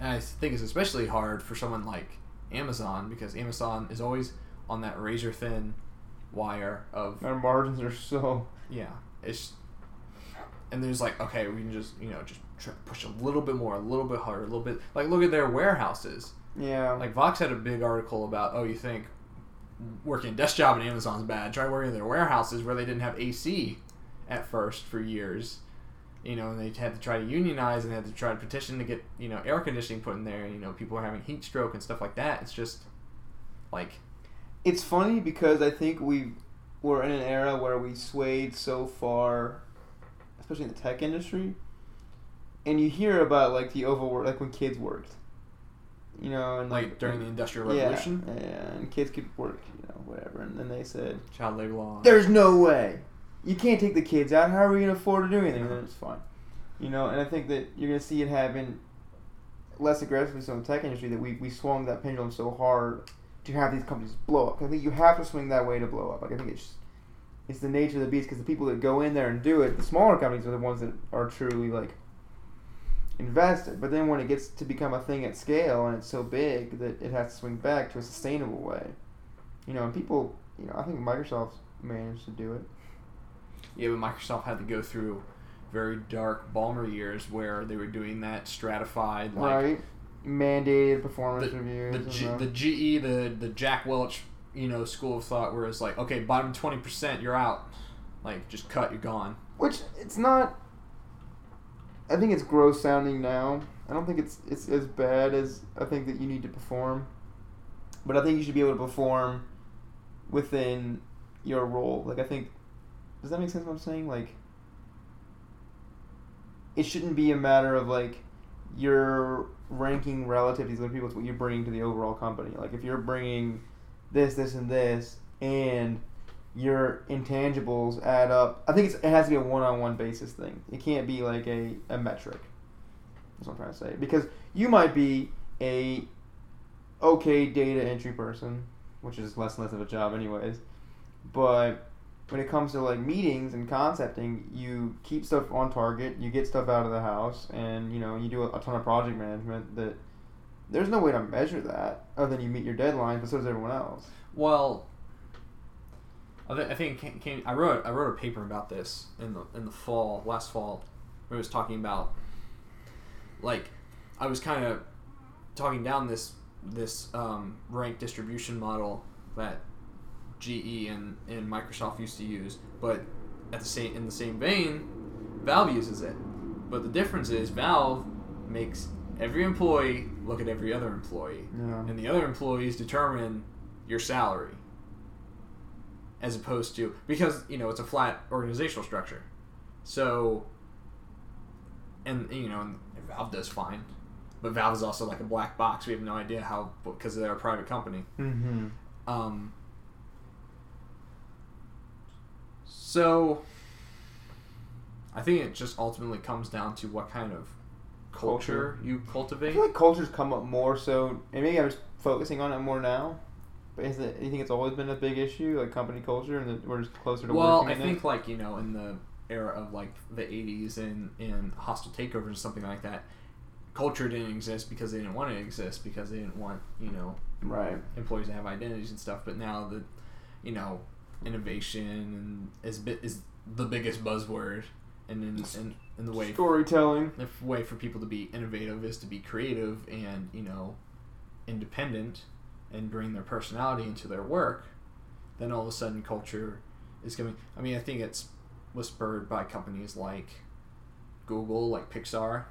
And I think it's especially hard for someone like Amazon because Amazon is always on that razor thin wire of Our margins are so. yeah, it's and there's like okay, we can just you know just try, push a little bit more, a little bit harder, a little bit like look at their warehouses. Yeah. Like Vox had a big article about oh you think working a desk job at Amazon's bad? Try working in their warehouses where they didn't have AC at first for years. You know, and they had to try to unionize and they had to try to petition to get you know air conditioning put in there. And, you know, people were having heat stroke and stuff like that. It's just like It's funny because I think we were in an era where we swayed so far, especially in the tech industry. And you hear about like the overwork, like when kids worked, you know, and like during the industrial revolution, yeah, and kids could work, you know, whatever. And then they said, child labor law. "There's no way you can't take the kids out. How are we gonna afford to do anything?" And then it's fine, you know. And I think that you're gonna see it happen less aggressively so in the tech industry that we, we swung that pendulum so hard to have these companies blow up. I think you have to swing that way to blow up. Like I think it's just, it's the nature of the beast because the people that go in there and do it, the smaller companies are the ones that are truly like invested. But then when it gets to become a thing at scale and it's so big that it has to swing back to a sustainable way, you know, and people, you know, I think Microsoft managed to do it. Yeah, but Microsoft had to go through very dark Ballmer years where they were doing that stratified like right? Mandated performance the, reviews. the, G, the- the GE, the the Jack Welch, you know, school of thought where it's like, okay, bottom twenty percent, you're out. Like just cut, you're gone. Which it's not. I think it's gross sounding now. I don't think it's it's as bad as I think that you need to perform, but I think you should be able to perform within your role. Like I think, does that make sense? What I'm saying, like, it shouldn't be a matter of like your ranking relative to these other people. It's what you're bringing to the overall company. Like if you're bringing this, this, and this, and your intangibles add up. I think it has to be a one-on-one basis thing. It can't be like a, a metric. That's what I'm trying to say. Because you might be a okay data entry person, which is less and less of a job anyways. But when it comes to like meetings and concepting, you keep stuff on target, you get stuff out of the house, and you know you do a ton of project management. That there's no way to measure that other than you meet your deadlines, but so does everyone else. Well, I, th- I think came, came, I wrote I wrote a paper about this in the in the fall last fall where I was talking about like I was kind of talking down this this um, rank distribution model that GE and, and Microsoft used to use, but at the same in the same vein, Valve uses it. But the difference is Valve makes every employee look at every other employee Yeah. and the other employees determine your salary as opposed to because you know it's a flat organizational structure so and you know and valve does fine but valve is also like a black box we have no idea how because they're a private company Mm-hmm. um so i think it just ultimately comes down to what kind of culture, Culture. you I cultivate feel like cultures come up more so, and maybe I'm just focusing on it more now. Is it? You think it's always been a big issue, like company culture, and that we're just closer to well working i think it? like you know in the era of like the 80s and and hostile takeovers and something like that culture didn't exist because they didn't want it to exist because they didn't want you know Right. employees to have identities and stuff but now the you know innovation and is is the biggest buzzword and in, in, in the way Storytelling. the way for people to be innovative is to be creative and you know independent and bring their personality into their work then all of a sudden culture is coming i mean i think it's was spurred by companies like google like pixar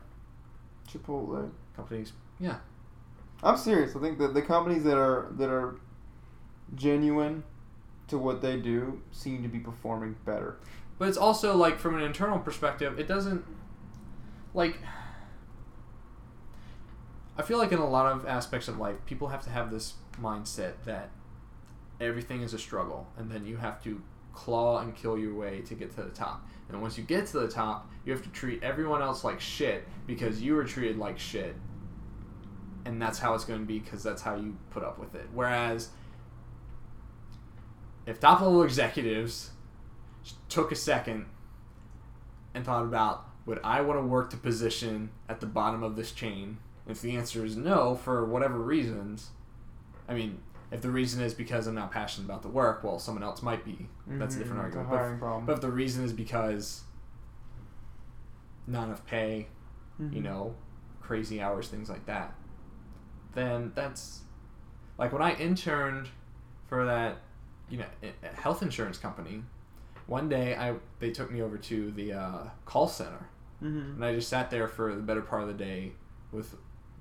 Chipotle. companies yeah I'm serious. I think that the companies that are that are genuine to what they do seem to be performing better. but it's also like from an internal perspective it doesn't like i feel like in a lot of aspects of life people have to have this mindset that everything is a struggle and then you have to claw and kill your way to get to the top. And once you get to the top you have to treat everyone else like shit because you were treated like shit. And that's how it's going to be because that's how you put up with it. Whereas if top level executives took a second and thought about would I want to work to position at the bottom of this chain? If the answer is no, for whatever reasons, I mean, if the reason is because I'm not passionate about the work, well, someone else might be. That's a different Mhm, it's argument. A But, problem. but if the reason is because not enough pay, you Mhm. know, crazy hours, things like that, then that's like when I interned for that, you know, health insurance company. One day, I they took me over to the uh, call center, Mhm. and I just sat there for the better part of the day with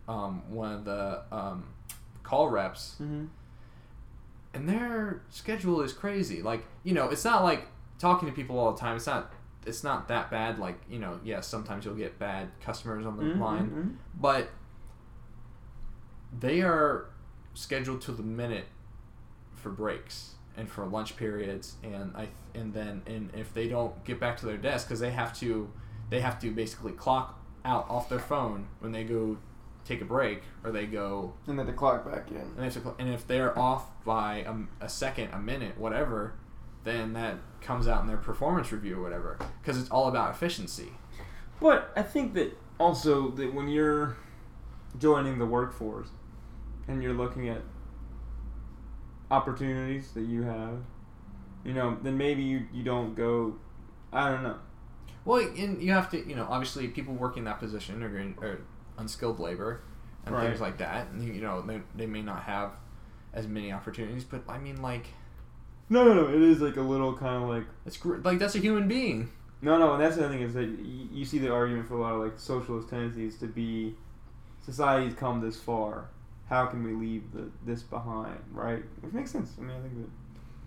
um, one of the um, call reps, Mhm. and their schedule is crazy. Like you know, it's not like talking to people all the time. It's not. It's not that bad. Like you know, yes, sometimes you'll get bad customers on the Mhm, line, mhm. but they are scheduled to the minute for breaks and for lunch periods and I and then and if they don't get back to their desk because they have to they have to basically clock out off their phone when they go take a break or they go And then the clock back in. and, they have to, and if they're off by a, a second a minute whatever then that comes out in their performance review or whatever because it's all about efficiency But I think that also that when you're joining the workforce and you're looking at opportunities that you have, you know, then maybe you, you don't go. I don't know. Well, and you have to, you know, obviously people working that position are, in, are unskilled labor and Right. things like that. And, you know, they, they may not have as many opportunities, but I mean, like, No, no, no. It is like a little kind of like it's gr- like that's a human being. no, no. And that's the thing is that you, you see the argument for a lot of like socialist tendencies to be society's come this far. How can we leave the, this behind, right? Which makes sense. I mean, I think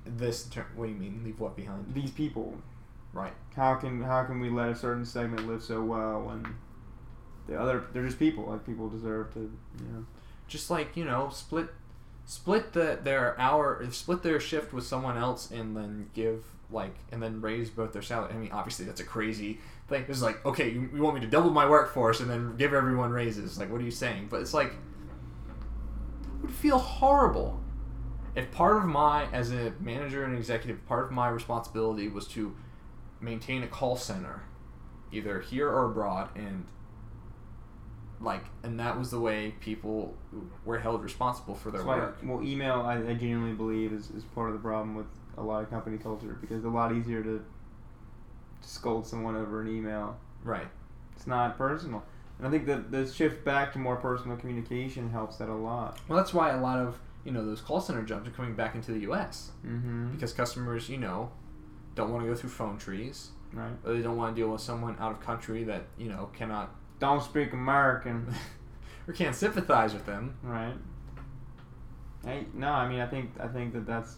that This term, what do you mean? Leave what behind? these people Right. how can how can we let a certain segment live so well when the other they're just people like people deserve to you know Just like you know, split, split the their hour, split their shift with someone else, and then give like, and then raise both their salary. I mean, obviously that's a crazy thing. It's like, okay, you, you want me to double my workforce and then give everyone raises? Like, what are you saying? But it's like, it would feel horrible if part of my, as a manager and executive, part of my responsibility was to maintain a call center, either here or abroad, and like, and that was the way people were held responsible for their That's why- work. well email I, I genuinely believe is, is part of the problem with a lot of company culture because it's a lot easier to, to scold someone over an email Right. it's not personal and I think that the shift back to more personal communication helps that a lot Well, that's why a lot of you know those call center jobs are coming back into the U.S. mm-hmm because customers, you know, don't want to go through phone trees, right or they don't want to deal with someone out of country that you know cannot don't speak American or can't sympathize with them. Right. Hey, no, I mean, I think I think that that's.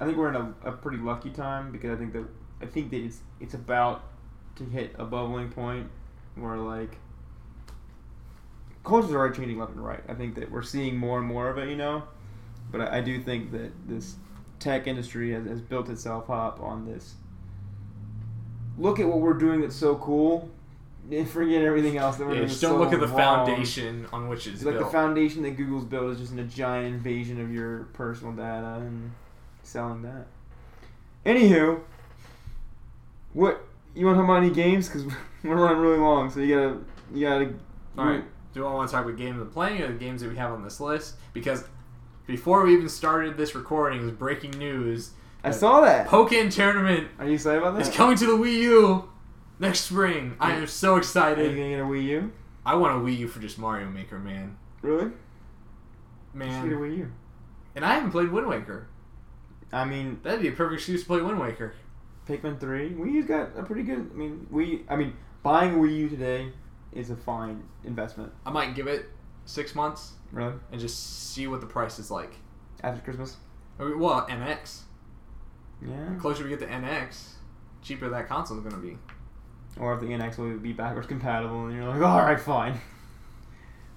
I think we're in a, a pretty lucky time because I think that I think that it's it's about to hit a bubbling point where like cultures are already changing left and right. I think that we're seeing more and more of it, you know. But I, I do think that this tech industry has, has built itself up on this. Look at what we're doing that's so cool. Forget everything else that we're Yeah, just don't so look at the wrong. foundation on which it's like built. the foundation that Google's built is just in a giant invasion of your personal data and selling that. Anywho, what you want to talk about any games? Because we're running really long, so you gotta you gotta. All right. Do I want to talk about games of playing or the games that we have on this list? Because before we even started this recording, it was breaking news. I saw that. Pokken tournament Are you excited about that? It's coming to the Wii U next spring. I am so excited. Are you gonna get a Wii U? I want a Wii U for just Mario Maker, man. Really? Just get a Wii U. And I haven't played Wind Waker. I mean, That'd be a perfect excuse to play Wind Waker. Pikmin three. Wii U's got a pretty good. I mean, we. I mean, buying a Wii U today is a fine investment. I might give it six months Really? and just see what the price is like. After Christmas. I mean, well, NX. Yeah. The closer we get to NX, cheaper that console is gonna be. Or if the NX will be backwards compatible, and you're like, all right, fine.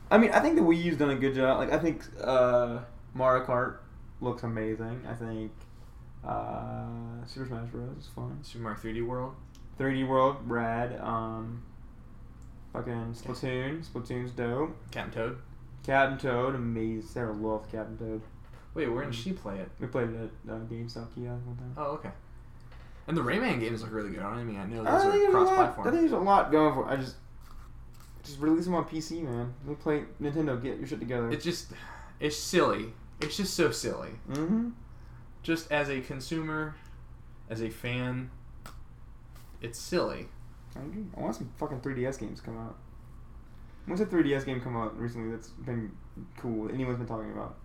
I mean, I think the Wii U's done a good job. Like, I think uh, Mario Kart looks amazing. I think uh, Super Smash Bros. is fun. Super Mario 3D World. 3D World, rad. Um, fucking Splatoon. Splatoon's dope. Captain Toad. Captain Toad, amazing. Sarah loved Captain Toad. Wait, where did she play it? We played it at uh, GameStop kiosk one time. Oh, okay. And the Rayman games look really good. I mean, I know those think, are cross platform. I think there's a lot going for. I just just release them on PC, man. Me play Nintendo. Get your shit together. It's just, it's silly it's just so silly. Mm-hmm. Just as a consumer, as a fan, it's silly. I. I want some fucking 3DS games come out. When's a 3DS game come out recently that's been cool? that Anyone's been talking about?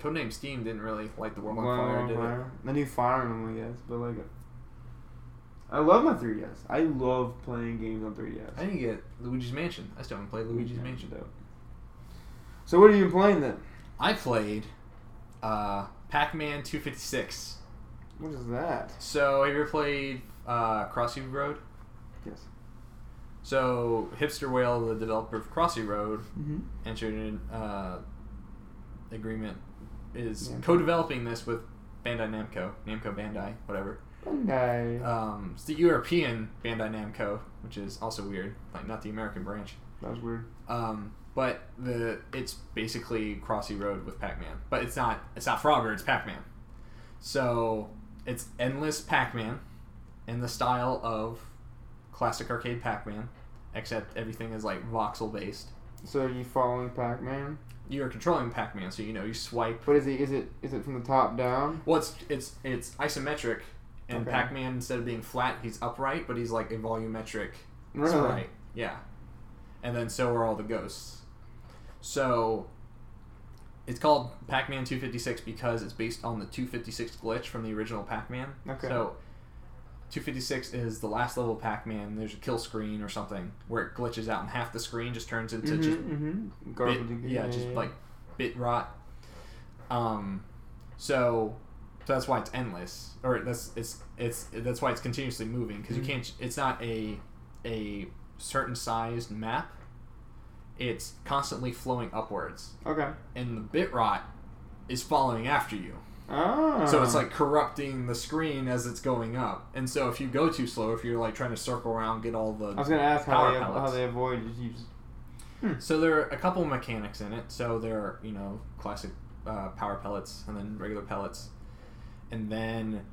Codename Steam didn't really light the world on fire, did it? The new Fire Emblem, I guess, but like, I love my 3DS. I love playing games on 3DS. I didn't get Luigi's Mansion. I still haven't played Luigi's Yeah, Mansion. dope. So what are you been playing then? I played uh, Pac-Man 256. What is that? So have you ever played uh, Crossy Road? Yes. So Hipster Whale, the developer of Crossy Road, Mm-hmm. entered an uh, agreement is co-developing this with Bandai Namco, Namco Bandai, whatever. Bandai. Um, it's the European Bandai Namco, which is also weird, like not the American branch. that was weird. Um, but the it's basically Crossy Road with Pac-Man, but it's not it's not Frogger, it's Pac-Man. So it's endless Pac-Man in the style of classic arcade Pac-Man, except everything is like voxel based. So are you following Pac-Man? You're controlling Pac-Man, so you know you swipe. But is it is it is it from the top down? Well, it's it's it's isometric, and Okay. Pac-Man instead of being flat, he's upright, but he's like a volumetric Really? sprite. Yeah, and then so are all the ghosts. So it's called Pac-Man 256 because it's based on the 256 glitch from the original Pac-Man. Okay. So 256 is the last level of Pac-Man. There's a kill screen or something where it glitches out, and half the screen just turns into Mhm, just mhm. bit, yeah, just like bit rot. Um, so so that's why it's endless, or that's it's it's that's why it's continuously moving because Mhm. you can't. It's not a a certain sized map. It's constantly flowing upwards, Okay. and the bit rot is following after you. Ah. So it's like corrupting the screen as it's going up. And so if you go too slow, if you're like trying to circle around, get all the I was gonna ask how power they how they avoid just use. So there are a couple of mechanics in it. So there are, you know, classic uh, power pellets and then regular pellets. And then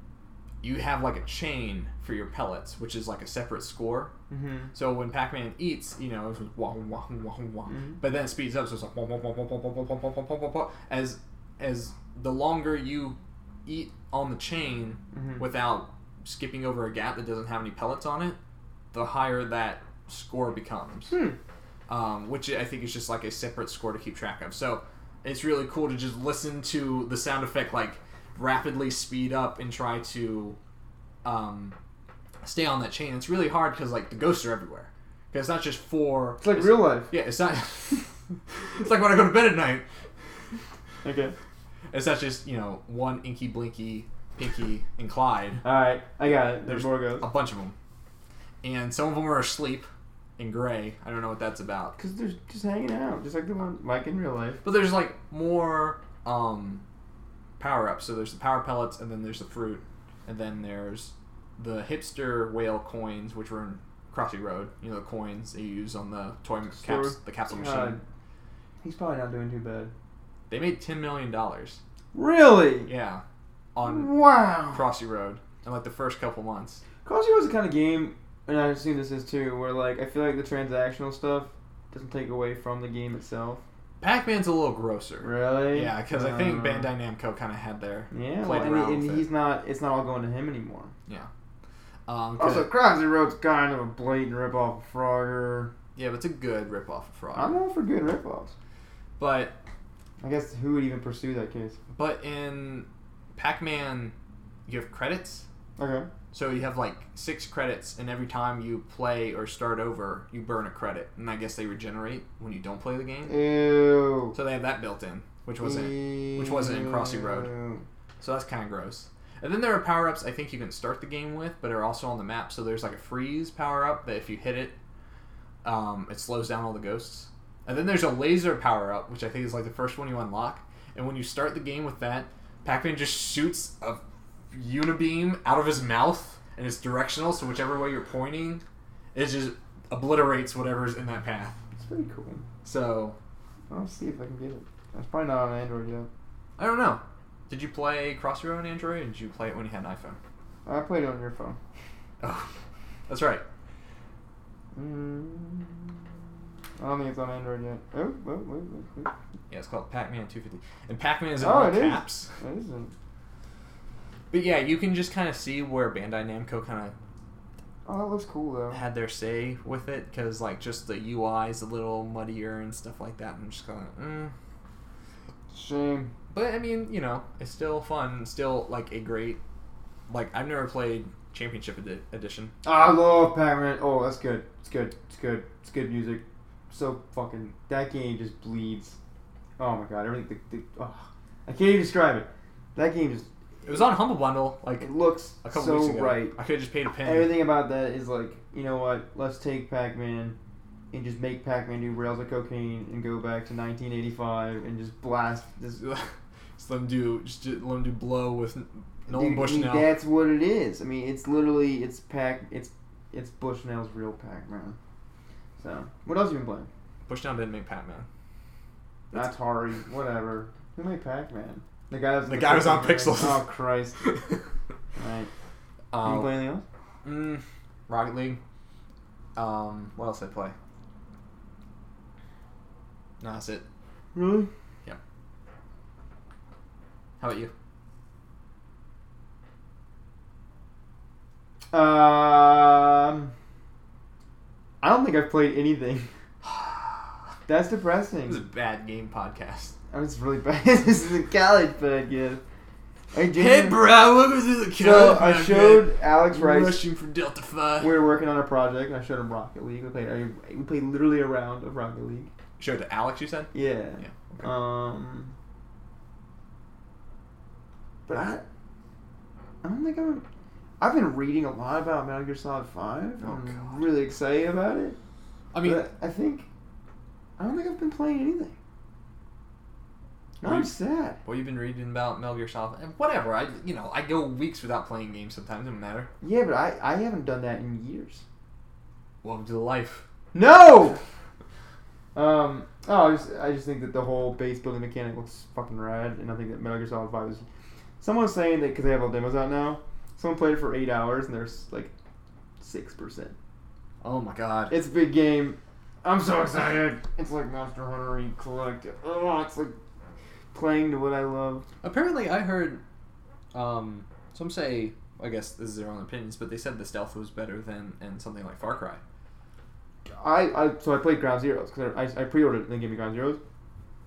you have like a chain for your pellets, which is like a separate score. Mm-hmm. So when Pac-Man eats, you know, it's just wah wah wah wah. Mhm. But then it speeds up, so it's like wah wah wah wah wah wah wah wah wah wah wah wah. As as the longer you eat on the chain Mhm. without skipping over a gap that doesn't have any pellets on it, the higher that score becomes Hmm. um, which I think is just like a separate score to keep track of. So it's really cool to just listen to the sound effect like rapidly speed up and try to um, stay on that chain. It's really hard because like the ghosts are everywhere. Because it's not just four. It's like real life. Yeah, it's not. it's like when I go to bed at night. Okay. It's not just you know one Inky Blinky, Pinky, and Clyde. All right, I got it. There's more goes. a bunch of them, and some of them are asleep in gray. I don't know what that's about. Cause they're just hanging out, just like the one like in real life. But there's like more um, power ups. So there's the power pellets, and then there's the fruit, and then there's the hipster whale coins, which were in Crossy Road. You know the coins that you use on the toy caps, the capsule machine. God. He's probably not doing too bad. They made ten million dollars. Really? Yeah, on Wow. Crossy Road in like the first couple months. Crossy was the kind of game, and I've seen this is too, where like I feel like the transactional stuff doesn't take away from the game itself. Pac-Man's a little grosser. Really? Yeah, because I think Uh, Bandai Namco kind of had their Yeah, well, and, and he's it. not. It's not all going to him anymore. Um, 'cause- Also, Crossy Road's kind of a blatant ripoff of Frogger. yeah, but it's a good rip-off of Frog. I'm all for good ripoffs. But I guess who would even pursue that case? But in Pac-Man, you have credits. Okay. So you have like six credits, and every time you play or start over, you burn a credit, and I guess they regenerate when you don't play the game. Ew. So they have that built in, which wasn't. which wasn't in Crossy Road. So that's kind of gross. And then there are power ups I think you can start the game with, but are also on the map. So there's like a freeze power up that if you hit it, um, it slows down all the ghosts. And then there's a laser power up, which I think is like the first one you unlock. And when you start the game with that, Pac-Man just shoots a unibeam out of his mouth, and it's directional. So whichever way you're pointing, it just obliterates whatever's in that path. It's pretty cool. So I'll see if I can get it. It's probably not on Android yet. I don't know. Did you play Crossroad on Android, or did you play it when you had an iPhone? I played it on your phone. Oh, that's right. Mm. I don't think it's on Android yet. Oh, wait, wait, wait, wait. Yeah, it's called Pac-Man 250, and Pac-Man is in Oh, all it is. caps. That isn't. But yeah, you can just kind of see where Bandai Namco kind of. Oh, that looks cool though. had their say with it, because like just the UI is a little muddier and stuff like that. I'm just kind of, mm. Shame. but I mean, you know, it's still fun, still like a great. Like I've never played Championship edi- Edition. I love Pac-Man. Oh, that's good. It's good. It's good. It's good music. So fucking that game just bleeds. Oh my god, everything. The, the, oh, I can't even describe it. That game just It was on Humble Bundle like it looks a couple so weeks ago. right. I could have just paid a penny. Everything about that is like, you know what? Let's take Pac-Man and just make Pac-Man do rails of cocaine and go back to 1985 and just blast this. just let him do just let him do blow with Nolan Dude, I mean, Bushnell. That's what it is. I mean, it's literally it's Pac. It's it's Bushnell's real Pac-Man. So, what else you been playing? Bushnell didn't make Pac-Man. That's Atari, whatever. Who made Pac-Man? The guy was The guy was on Pixels. Oh Christ! Right. you um, play anything else? mm, Rocket League. Um, what else did I play? No, that's it. Really? Yeah. How about you? Um, I don't think I've played anything. That's depressing. It was a bad game podcast. I was really bad. this is a college podcast. I Hey, bro, welcome to the college So I showed Alex Rice. rushing for Delta Five. We were working on a project, and I showed him Rocket League. We played. We played literally a round of Rocket League. Showed to Alex, you said? Yeah. Yeah. Okay. Um. But I. I don't think I'm. I've been reading a lot about Metal Gear Solid Five. Oh, I'm God. really excited about it. I mean, but I think. I don't think I've been playing anything. Well, I'm sad. what you've been reading about Metal Gear Solid, and whatever. I, you know, I go weeks without playing games. Sometimes it doesn't matter. Yeah, but I, I haven't done that in years. Welcome to the life. No. Um. Oh, I just I just think that the whole base building mechanic looks fucking rad, and I think that Metal Gear Solid Five is. Someone's saying that because they have all demos out now. Someone played it for eight hours, and there's like six percent. Oh my god. It's a big game. I'm so excited. It's like Monster Hunter. You collect. it. Oh, it's like playing to what I love. Apparently, I heard um, some say. I guess this is their own opinions, but they said the stealth was better than in something like Far Cry. I, I so I played Ground Zeroes because I, I pre-ordered it and they gave me Ground Zeroes.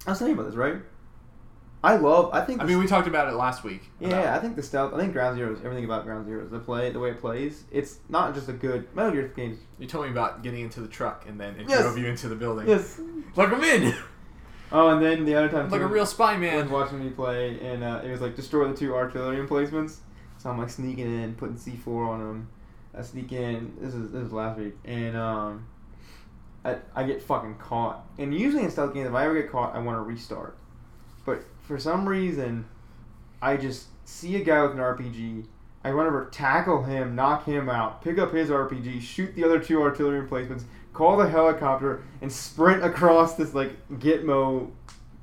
I was telling you about this, right? I love. I think. I mean, we talked about it last week. Yeah, about- I think the stealth. I think Ground Zeroes. Everything about Ground Zeroes. The play, the way it plays. It's not just a good Metal Gear games. you told me about getting into the truck and then it Yes. drove you into the building. Yes. Like I'm in. Oh, and then the other time like a real spy was man. watching me play, and uh, it was like destroy the two artillery emplacements. So I'm like sneaking in, putting C4 on them. I sneak in. This is this is last week, and um, I I get fucking caught. And usually in stealth games, if I ever get caught, I want to restart. But for some reason, I just see a guy with an RPG. I run over, tackle him, knock him out, pick up his RPG, shoot the other two artillery emplacements, call the helicopter, and sprint across this like Gitmo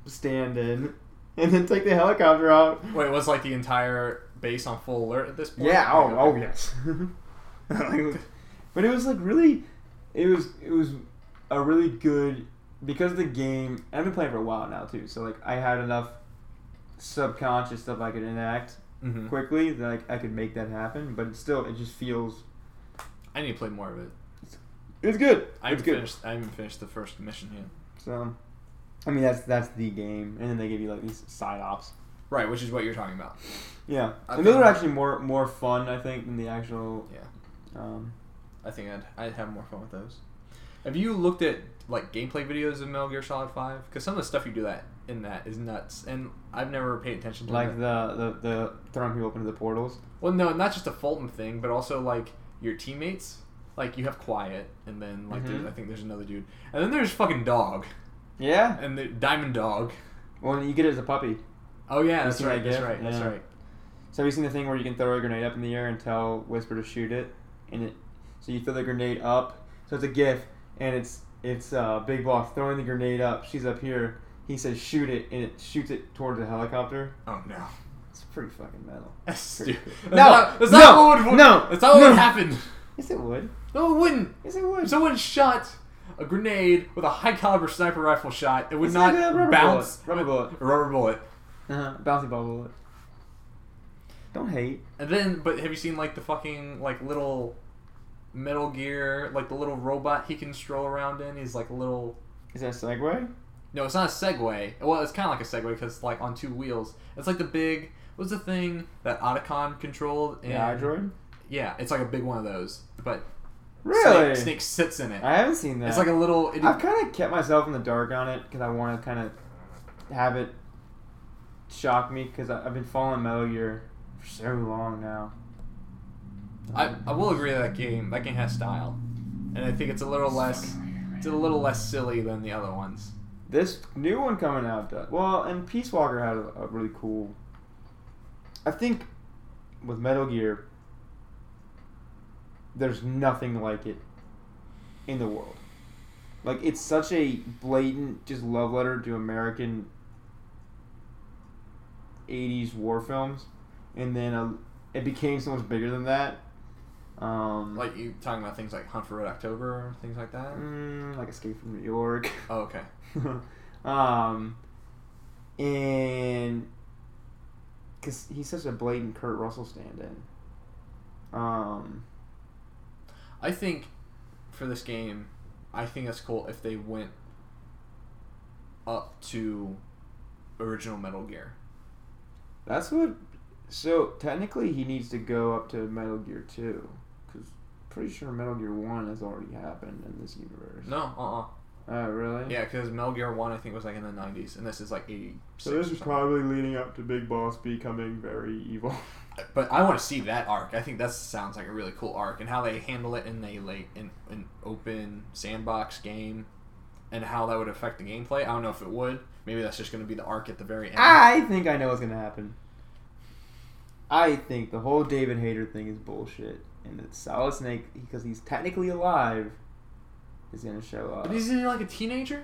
stand in, and then take the helicopter out. Wait, was like the entire base on full alert at this point? Yeah. Oh. Oh yes. but it was like really, it was it was a really good because the game. I've been playing for a while now too, so like I had enough subconscious stuff I could enact Mhm. quickly that like, I could make that happen. But it still, it just feels I need to play more of it. it's good. I it's haven't good. finished. I haven't finished the first mission yet. So, I mean that's that's the game, and then they give you like these side ops. Right, which is what you're talking about. Yeah, I and those are actually more more fun, I think, than the actual. Yeah. Um, I think I'd I'd have more fun with those. Have you looked at like gameplay videos of Metal Gear Solid Five? Because some of the stuff you do that in that is nuts, and I've never paid attention to that. like the, the the throwing people up into the portals. Well, no, not just a Fulton thing, but also like your teammates. Like you have Quiet, and then like there's, Mhm. I think there's another dude, and then there's fucking Dog, Yeah. and the Diamond Dog. Well, you get it as a puppy. Oh yeah, that's right. That's right. That's Yeah. right. So have you seen the thing where you can throw a grenade up in the air and tell Whisper to shoot it, and it so you throw the grenade up. So it's a GIF, and it's it's uh, Big Boss throwing the grenade up. She's up here. He says shoot it, and it shoots it towards the helicopter. Oh no. It's pretty fucking metal. That's Pretty stupid. cool. That's No, not, that's no, not what would, no, That's not what no. would happen. Yes, it would. No, it wouldn't. Yes, it would. If someone shot a grenade with a high caliber sniper rifle shot, it would It's not like a rubber bounce. bullet. Rubber bullet. A rubber bullet. Uh-huh. Bouncy ball bullet. Don't hate. And then, but have you seen like the fucking like little Metal Gear, like the little robot he can stroll around in? He's like a little. Is that a Segway? No, it's not a Segway. Well, it's kind of like a Segway because it's like on two wheels. It's like the big. What's the thing that Otacon controlled? in- Yeah, Android. Yeah, it's like a big one of those, but Really? Snake, Snake sits in it. I haven't seen that. It's like a little. It, I've kind of kept myself in the dark on it because I want to kind of have it shock me because I've been following Metal Gear for so long now. I, I will agree that that game that game has style, and I think it's a little less it's a little less silly than the other ones. This new one coming out does well, and Peace Walker had a, a really cool. I think with Metal Gear, there's nothing like it in the world. Like it's such a blatant just love letter to American '80s war films, and then uh it became so much bigger than that. Um, Like you talking about things like Hunt for Red October, things like that. mm, like Escape from New York. Oh, okay. um, and because he's such a blatant Kurt Russell stand-in. Um, I think for this game, I think that's cool if they went up to original Metal Gear. that's what. So technically, he needs to go up to Metal Gear Two, because pretty sure Metal Gear One has already happened in this universe. No, uh, uh Oh, really? Yeah, because Metal Gear One I think was like in the '90s, and this is like '86. So this is probably leading up to Big Boss becoming very evil. Uh, but I want to see that arc. I think that sounds like a really cool arc, and how they handle it in a like in an open sandbox game, and how that would affect the gameplay. I don't know if it would. Maybe that's just going to be the arc at the very end. I think I know what's gonna happen. I think the whole David Hayter thing is bullshit, and that Solid Snake, because he's technically alive, is gonna show up. But isn't he like a teenager?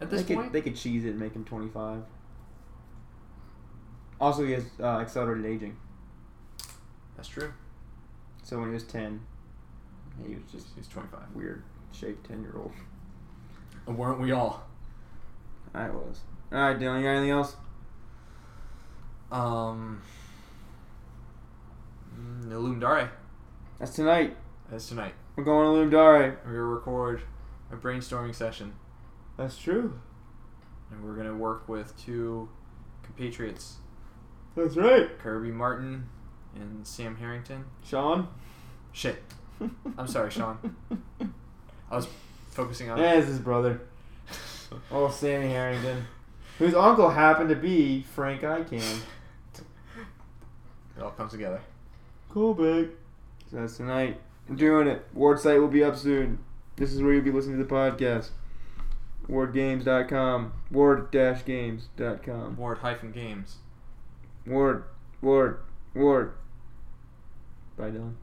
At this they point, could they could cheese it and make him twenty five. Also, he has uh, accelerated aging, that's true. so when he was ten, he was just He's 25. weird shaped ten year old. And weren't we all? I was. All right, Dylan, you got anything else? Um, mm, Ludum Dare. That's tonight. That's tonight. We're going to Ludum Dare. We're gonna record a brainstorming session, That's true. and we're gonna work with two compatriots, That's right. Kirby Martin and Sam Harrington. Sean. Shit, I'm sorry, Sean. I was focusing on. Yeah, it's his brother. Oh, Sammy Harrington, whose uncle happened to be Frank Ican. It all comes together. Cool, big. So that's tonight. Doing it. Ward site will be up soon. This is where you'll be listening to the podcast. Wardgames.com. Ward-games.com. Ward hyphen games. Ward. Ward. Ward. Bye, Dylan.